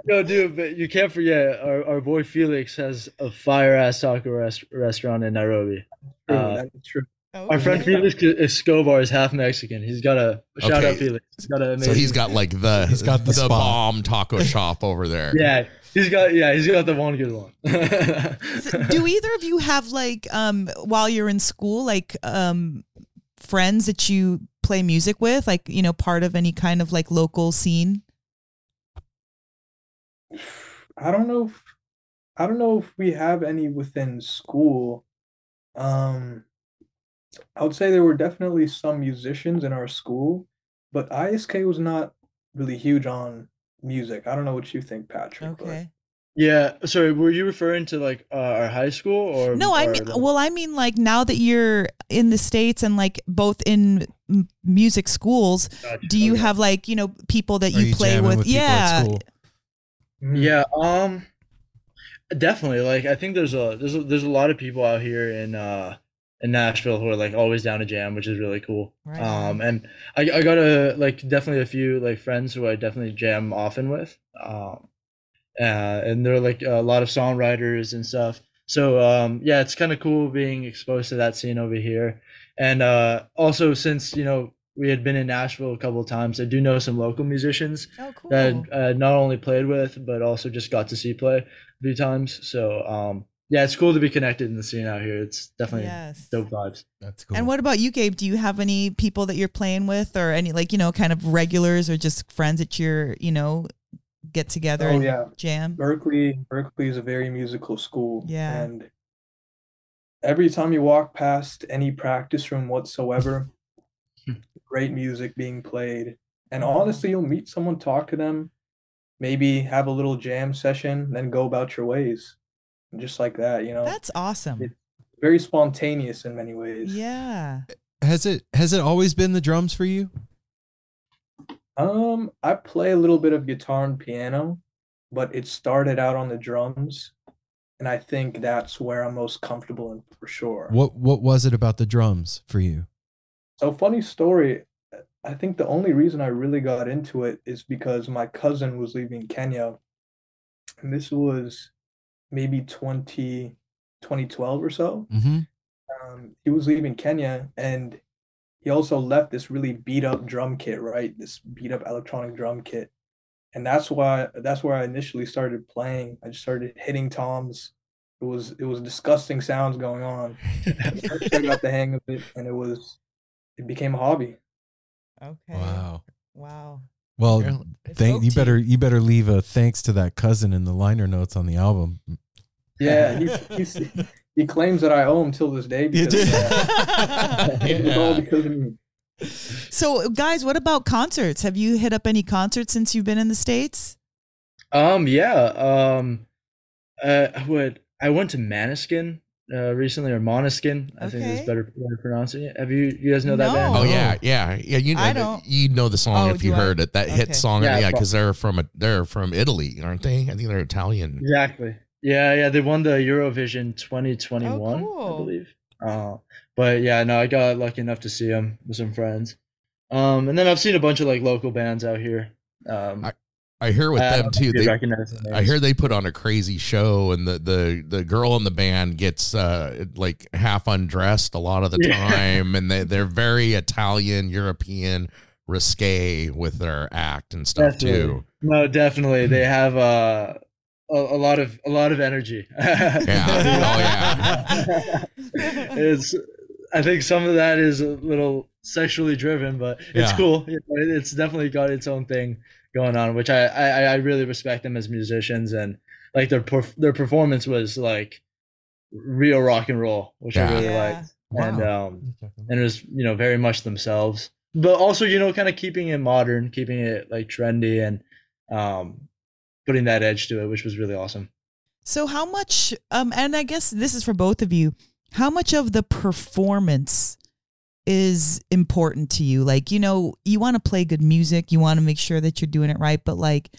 No, dude, but you can't forget our, our boy Felix has a fire ass taco rest, restaurant in Nairobi. True, Uh, that is true. Our friend Felix Escobar is half Mexican. He's got a shout Okay. out Felix. He's got a so he's got like the He's got the spot. bomb taco shop over there. yeah, he's got yeah, he's got the one good one. Do either of you have like um while you're in school like um friends that you play music with like you know part of any kind of like local scene? I don't know if I don't know if we have any within school. Um I would say there were definitely some musicians in our school, but ISK was not really huge on music. I don't know what you think, Patrick. but- Okay. Yeah. Sorry, were you referring to like uh, our high school or No, I mean, the- well, I mean, like now that you're in the states and like both in m- music schools, Gotcha, do you okay. have like you know people that Are you, play jamming with? people at yeah. Mhm. Yeah, um definitely. Like I think there's a there's a, there's a lot of people out here in uh in Nashville who are like always down to jam, which is really cool. Right Um and I I got a like definitely a few like friends who I definitely jam often with. Um uh and they're like a lot of songwriters and stuff. So um yeah, it's kind of cool being exposed to that scene over here. And uh also since, you know, we had been in Nashville a couple of times, I do know some local musicians oh, cool. that uh, not only played with but also just got to see play a few times. So um, yeah, it's cool to be connected in the scene out here. It's definitely yes. dope vibes. That's cool. And what about you, Gabe? Do you have any people that you're playing with, or any like you know, kind of regulars, or just friends that you're you know get together Oh and yeah, jam? Berklee. Berklee is a very musical school. Yeah. And every time you walk past any practice room whatsoever, great music being played. And honestly, you'll meet someone, talk to them, maybe have a little jam session, then go about your ways. And just like that, you know. That's awesome. It- very spontaneous in many ways. Yeah. has it has it always been the drums for you? Um, I play a little bit of guitar and piano, but it started out on the drums, and I think that's where I'm most comfortable and for sure. What what was it about the drums for you? So funny story, I think the only reason I really got into it is because my cousin was leaving Kenya, and this was maybe 20, 2012 or so. Mm-hmm. um, he was leaving Kenya and he also left this really beat up drum kit, right? This beat up electronic drum kit. And that's why that's where I initially started playing. I just started hitting toms. It was it was disgusting sounds going on. I got the hang of it and it was it became a hobby. Okay. Wow. Wow. Well, thank you better you better leave a thanks to that cousin in the liner notes on the album. Yeah, he he's, he claims that I owe him till this day You because do? uh, it was all because of me. So, guys, what about concerts? Have you hit up any concerts since you've been in the states? Um, yeah. Um, uh, I would I went to Maniskin uh, recently or Moniskin. I think Okay. is better way of pronouncing it. Have you you guys know that band? Oh yeah, yeah, yeah. You know, I don't- you know the song Oh, if you I? heard it. That Okay. hit song, Yeah, yeah, because they're from a they're from Italy, aren't they? I think they're Italian. Exactly. Yeah, yeah. They won the Eurovision 2021, Oh, cool. I believe. Uh, but yeah, no, I got lucky enough to see them with some friends. Um, and then I've seen a bunch of like local bands out here. Um, I hear with I them too. They, I hear they put on a crazy show, and the the the girl in the band gets uh like half undressed a lot of the Yeah. time, and they they're very Italian, European, risque with their act and stuff Definitely. too. No, definitely. They have uh, a, a lot of a lot of energy. Yeah. Oh, yeah. it's I think some of that is a little sexually driven, but it's Yeah. cool. You know, it- It's definitely got its own thing going on, which I I, I really respect them as musicians and like their perf- their performance was like real rock and roll, which I really Yeah. liked. And um and it was you know very much themselves but also you know kind of keeping it modern keeping it like trendy and um putting that edge to it which was really awesome So, how much, um, and I guess this is for both of you, how much of the performance is important to you? Like, you know, you want to play good music, you want to make sure that you're doing it right, but like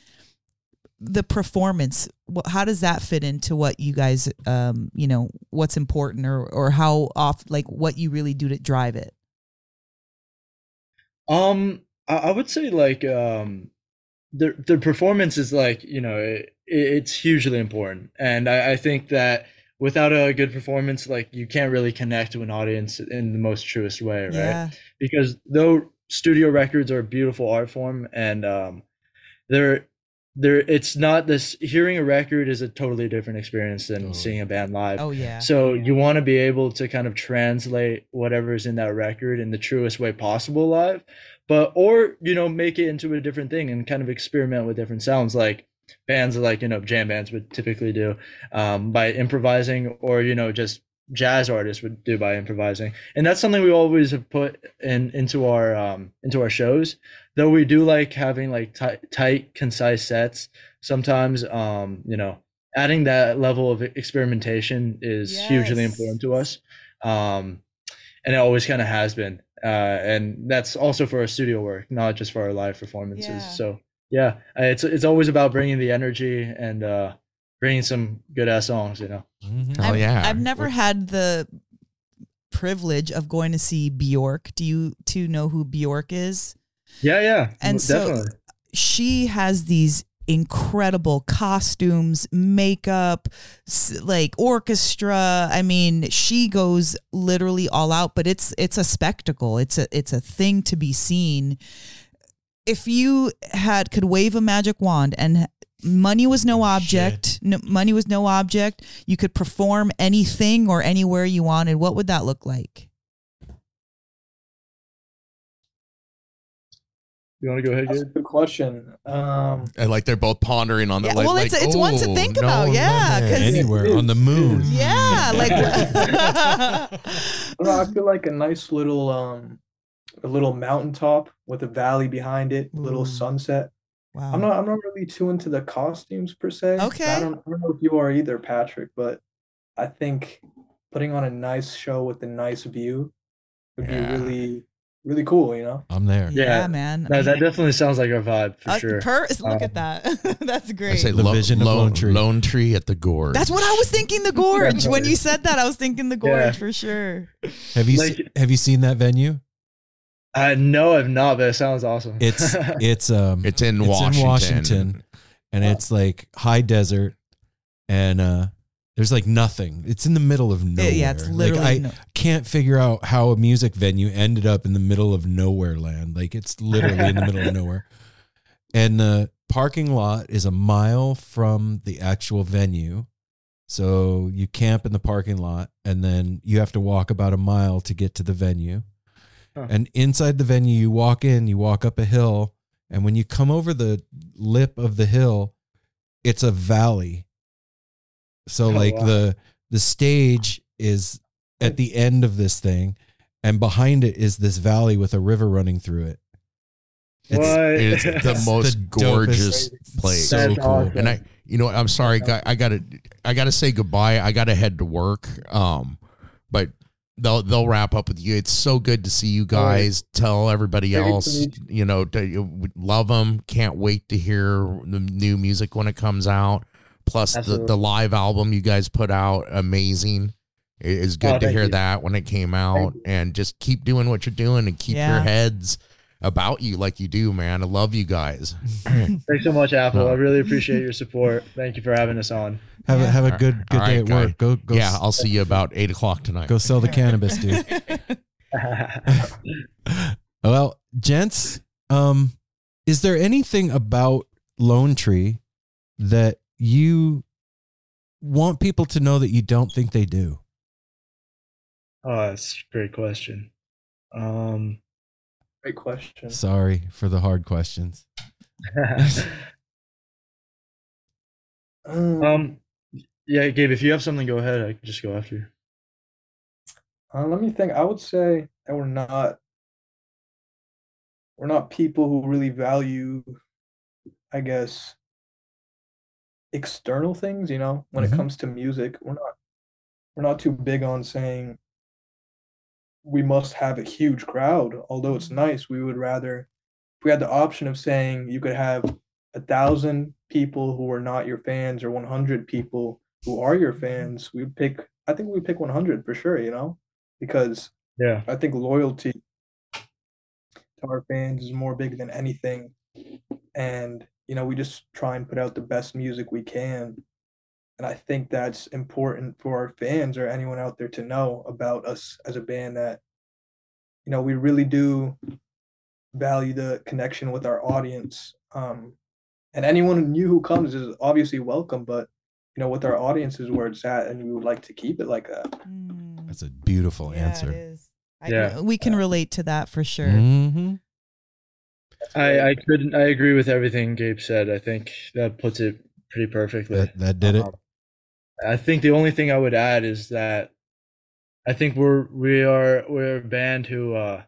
the performance, how does that fit into what you guys, um, you know, what's important or, or how off, like what you really do to drive it? um i, I would say like um the the performance is like you know it, it's hugely important and I, I think that without a good performance like you can't really connect to an audience in the most truest way right Yeah. because though studio records are a beautiful art form and um they're they're it's not this hearing a record is a totally different experience than Totally. seeing a band live Oh, yeah. so you want to be able to kind of translate whatever's in that record in the truest way possible live but or you know make it into a different thing and kind of experiment with different sounds like bands like you know jam bands would typically do um, by improvising or you know just jazz artists would do by improvising and that's something we always have put in into our um, into our shows though we do like having like tight, tight concise sets sometimes um you know adding that level of experimentation is hugely important to us. Um, and it always kind of has been. Uh, and that's also for our studio work, not just for our live performances. Yeah. So yeah, it's it's always about bringing the energy and uh, bringing some good ass songs. You know. Mhm. Oh I've, yeah. I've never had the privilege of going to see Bjork. Do you two know who Bjork is? Yeah, yeah, And so- definitely. She has these incredible costumes, makeup, like orchestra. I mean, she goes literally all out, but it's it's a spectacle. It's a it's a thing to be seen. If you had could wave a magic wand and money was no object, no, money was no object, you could perform anything or anywhere you wanted. What would that look like? You want to go ahead, That's a good question. Um, And like they're both pondering on the Yeah, like, well, like, it's- it's one to oh, think no about, yeah, limit. 'cause- Anywhere on the moon. Yeah, like I I feel like a nice little um, a little mountaintop with a valley behind it, a little Ooh. sunset. Wow. I'm not I'm not really too into the costumes per se. Okay. I don't, I don't know if you are either, Patrick, but I think putting on a nice show with a nice view would Yeah. be really really cool, you know? I'm there. yeah, Yeah, man. That, that definitely sounds like our vibe for Uh, sure. per- look at Um, that. That's great. I great. say The lo- vision of lone, Lone Tree. Lone Tree at the gorge. That's what I was thinking. The gorge. when you said that, I was thinking the gorge Yeah. for sure. Have you Like- se- have you seen that venue? I know I've not, but it sounds awesome. It's it's um It's in it's Washington. in Washington, and it's like high desert, and uh, there's like nothing. It's in the middle of nowhere. yeah, it's Like, literally. I no- can't figure out how a music venue ended up in the middle of nowhere land. Like it's literally in the middle of nowhere, and the parking lot is a mile from the actual venue. So you camp in the parking lot, and then you have to walk about a mile to get to the venue. Huh. And inside the venue, you walk in, you walk up a hill, and when you come over the lip of the hill, it's a valley. So Oh, like wow. the the stage is at the end of this thing, and behind it is this valley with a river running through it. It's It's the most the gorgeous dopest- place. so That's cool. awesome. and I, you know, I'm sorry, guy- I gotta, I gotta say goodbye. I gotta head to work. Um, but they'll they'll wrap up with you. It's so good to see you oh, guys. Tell everybody Great to else, meet you know, love them. Can't wait to hear the new music when it comes out. Plus the, Absolutely. the live album you guys put out, amazing. It is good Oh, to hear you. that when it came out, and just keep doing what you're doing and keep Yeah. your heads about you like you do, man. I love you guys. Thanks so much, Apple. No. I really appreciate your support. Thank you for having us on. Have a have a good good All day right, at work. Go go yeah, s- I'll see you about eight o'clock tonight. go sell the cannabis, dude. Well, gents, um, is there anything about Lone Tree that you want people to know that you don't think they do? oh, that's a great question. Um, Great question. Sorry for the hard questions. Um, yeah, Gabe, if you have something, go ahead. I can just go after you. Uh, let me think. I would say that we're not we're not people who really value, I guess, external things, you know, when Mhm. it comes to music. We're not we're not too big on saying we must have a huge crowd. Although it's nice, we would rather if we had the option of saying you could have a thousand people who are not your fans or 100 people who are your fans, we'd pick I think we'd pick 100 for sure, you know? Because Yeah. I think loyalty to our fans is more big than anything. And, you know, we just try and put out the best music we can. And I think that's important for our fans or anyone out there to know about us as a band that, you know, we really do value the connection with our audience. Um, and anyone new who comes is obviously welcome, but, you know, with our audience is where it's at, and we would like to keep it like that. Mm, That's a beautiful yeah, it answer. is. I- Yeah. we can relate to that for sure. hmm I, I couldn't. I agree with everything Gabe said. I think that puts it pretty perfectly. That that did it. Um, I think the only thing I would add is that I think we're we are we're a band who uh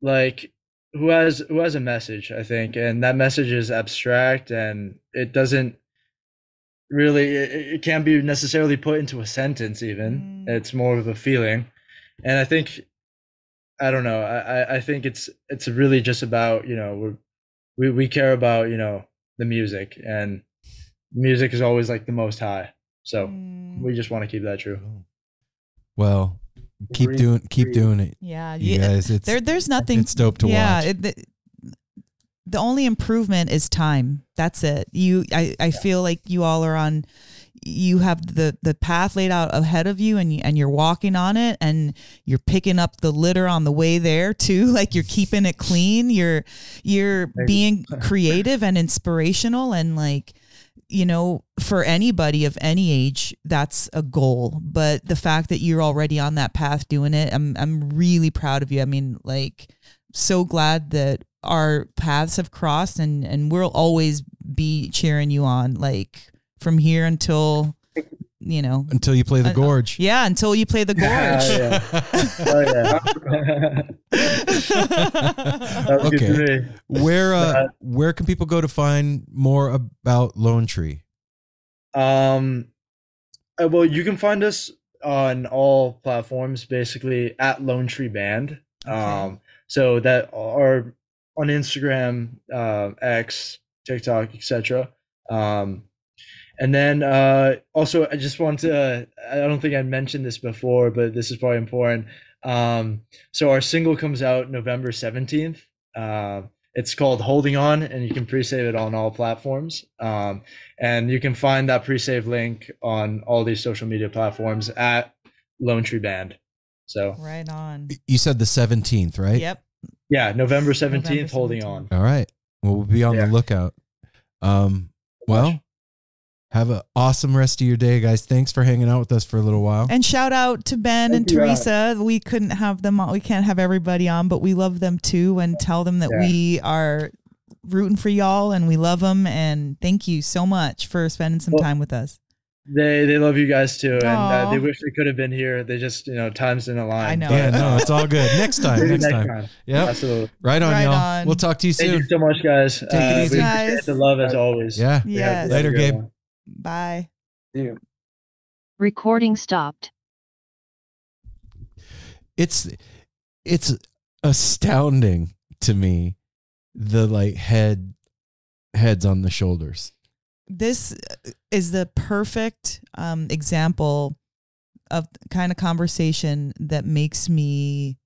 like who has who has a message, I think, and that message is abstract and it doesn't really it, it can't be necessarily put into a sentence even Mm. it's more of a feeling and i think i don't know i I- i think it's it's really just about you know we're, we we care about you know the music and music is always like the most high so Mm. we just want to keep that true Well, keep doing keep doing it, yeah, you yeah. guys. It's There, there's nothing. it's dope to yeah, watch. it- the, only improvement is time. That's it. You, I, I feel like you all are on. You have the the path laid out ahead of you, and you, and you're walking on it, and you're picking up the litter on the way there too. Like you're keeping it clean. You're you're being creative and inspirational, and like you know, for anybody of any age, that's a goal. But the fact that you're already on that path doing it, I'm I'm really proud of you. I mean, like, so glad that our paths have crossed, and and we'll always be cheering you on, like from here until, you know, Until you play the Uh, gorge. yeah, until you play the gorge. oh yeah that was good to me Where uh, Uh, where can people go to find more about Lone Tree? Um, uh, well, you can find us on all platforms, basically at Lone Tree Band. Um, so that are on Instagram, uh, X, TikTok, etc. Um, and then uh, also, I just want to. I don't think I mentioned this before, but this is probably important. Um, so our single comes out November seventeenth. Uh, it's called Holding On, and you can pre-save it on all platforms. Um, and you can find that pre-save link on all these social media platforms at Lone Tree Band. So right on. You said the seventeenth, right? Yep. Yeah, November seventeenth, November Holding On. All right. Well, we'll be on Yeah. the lookout. Um, well, have an awesome rest of your day, guys. Thanks for hanging out with us for a little while. And shout out to Ben Thank and you, guys. Teresa. We couldn't have them on. We can't have everybody on, but we love them too. And tell them that Yeah. we are rooting for y'all and we love them. And thank you so much for spending some Well, time with us. They they love you guys too, and uh, they wish they could have been here. They just you know times didn't align. I know. yeah, no, uh, it's all good. Next time. maybe Next time. Yeah, absolutely. Right on, Right y'all. on. We'll talk to you soon. Thank you so much, guys. Take it easy. Guys. the love as always. Yeah. Yes. have a Later, good Gabe. one. Bye. Yeah. Recording stopped. It's it's astounding to me the like head heads on the shoulders. This is the perfect um, example of kind of conversation that makes me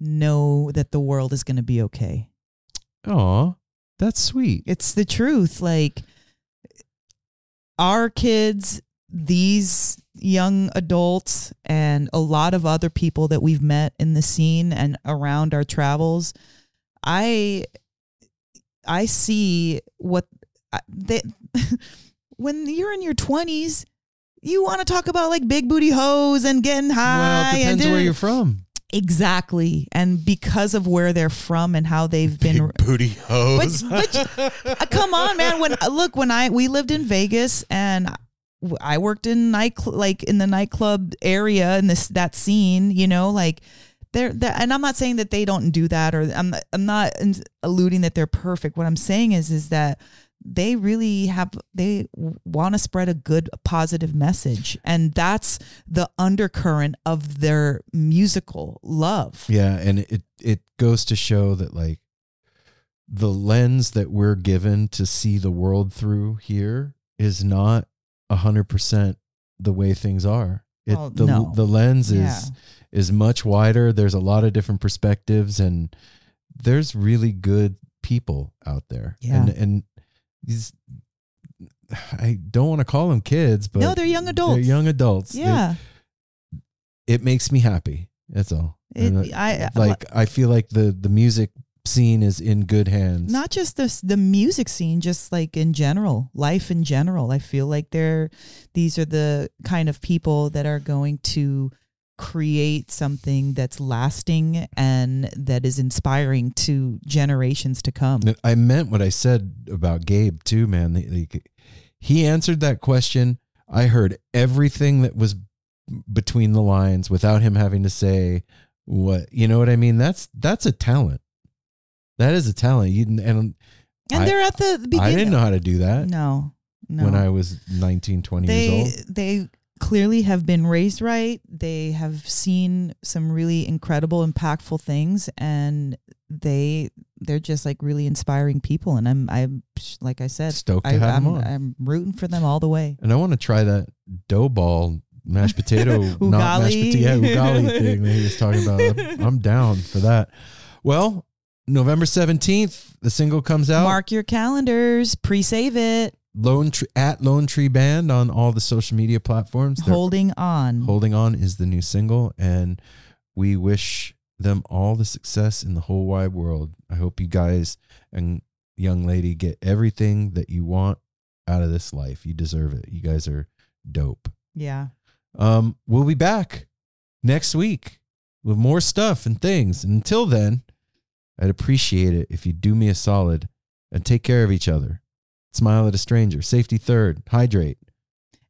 know that the world is going to be okay. Aw, that's sweet. It's the truth. Like our kids, these young adults, and a lot of other people that we've met in the scene and around our travels, I I see what they when you're in your twenties. You want to talk about like big booty hoes and getting high. well, it and depends where you're from. exactly, and because of where they're from and how they've been Big booty hoes. but- Uh, come on, man. When uh, look, when I we lived in Vegas and I worked in night like in the nightclub area in this that scene, you know, like they're, they and I'm not saying that they don't do that or I'm not, I'm not alluding that they're perfect. What I'm saying is is that they really have they want to spread a good positive message and that's the undercurrent of their musical love. Yeah, and it it goes to show that like the lens that we're given to see the world through here is not a hundred percent the way things are. It Oh, the no. the lens is Yeah. is much wider. There's a lot of different perspectives and there's really good people out there. Yeah. And and these I don't want to call them kids, but No, they're young adults. They're young adults. They- Yeah. it makes me happy. That's all. It- uh, I- like I feel like the the music scene is in good hands. not just this the music scene just like in general life in general i feel like they're these are the kind of people that are going to create something that's lasting and that is inspiring to generations to come I meant what I said about Gabe too, man. Like, he answered that question. I heard everything that was between the lines without him having to say what. You know what I mean? That's that's a talent. That is a talent. You and and I- they're at the beginning I didn't know how to do that. no No. when I was 19, 20 they years old. they clearly have been raised right. They have seen some really incredible, impactful things, and they they're just like really inspiring people. And I'm I'm like I said, Stoked to I, have I'm, 'em on. I'm rooting for them all the way. And I want to try that dough ball mashed potato, not mashed potato, yeah, ugali thing that he was talking about. I'm, I'm down for that. Well, November 17th, the single comes out. Mark your calendars, pre-save it. Lone Tree, at Lone Tree Band on all the social media platforms. They're- Holding on. Holding On is the new single, and we wish them all the success in the whole wide world. I hope you guys and young lady get everything that you want out of this life. You deserve it. You guys are dope. yeah. Um, we'll be back next week with more stuff and things. And until then, I'd appreciate it if you do me a solid and take care of each other. Smile at a stranger. Safety third. Hydrate.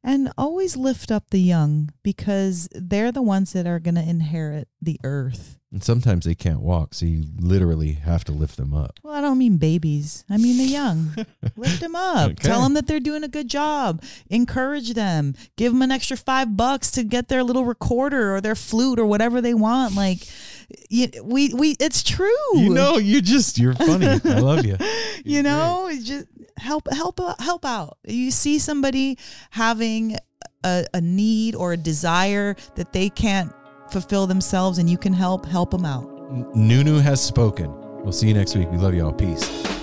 And always lift up the young because they're the ones that are going to inherit the earth. And sometimes they can't walk, so you literally have to lift them up. Well, I don't mean babies. I mean the young. Lift them up. Okay. Tell them that they're doing a good job. Encourage them. Give them an extra five bucks to get their little recorder or their flute or whatever they want. Like, you, we we it's true. You know, you just you're funny. I love you. you know, it's just help help uh, help out. You see somebody having a, a need or a desire that they can't fulfill themselves, and you can help help them out. Nunu has spoken. We'll see you next week. We love you all. Peace.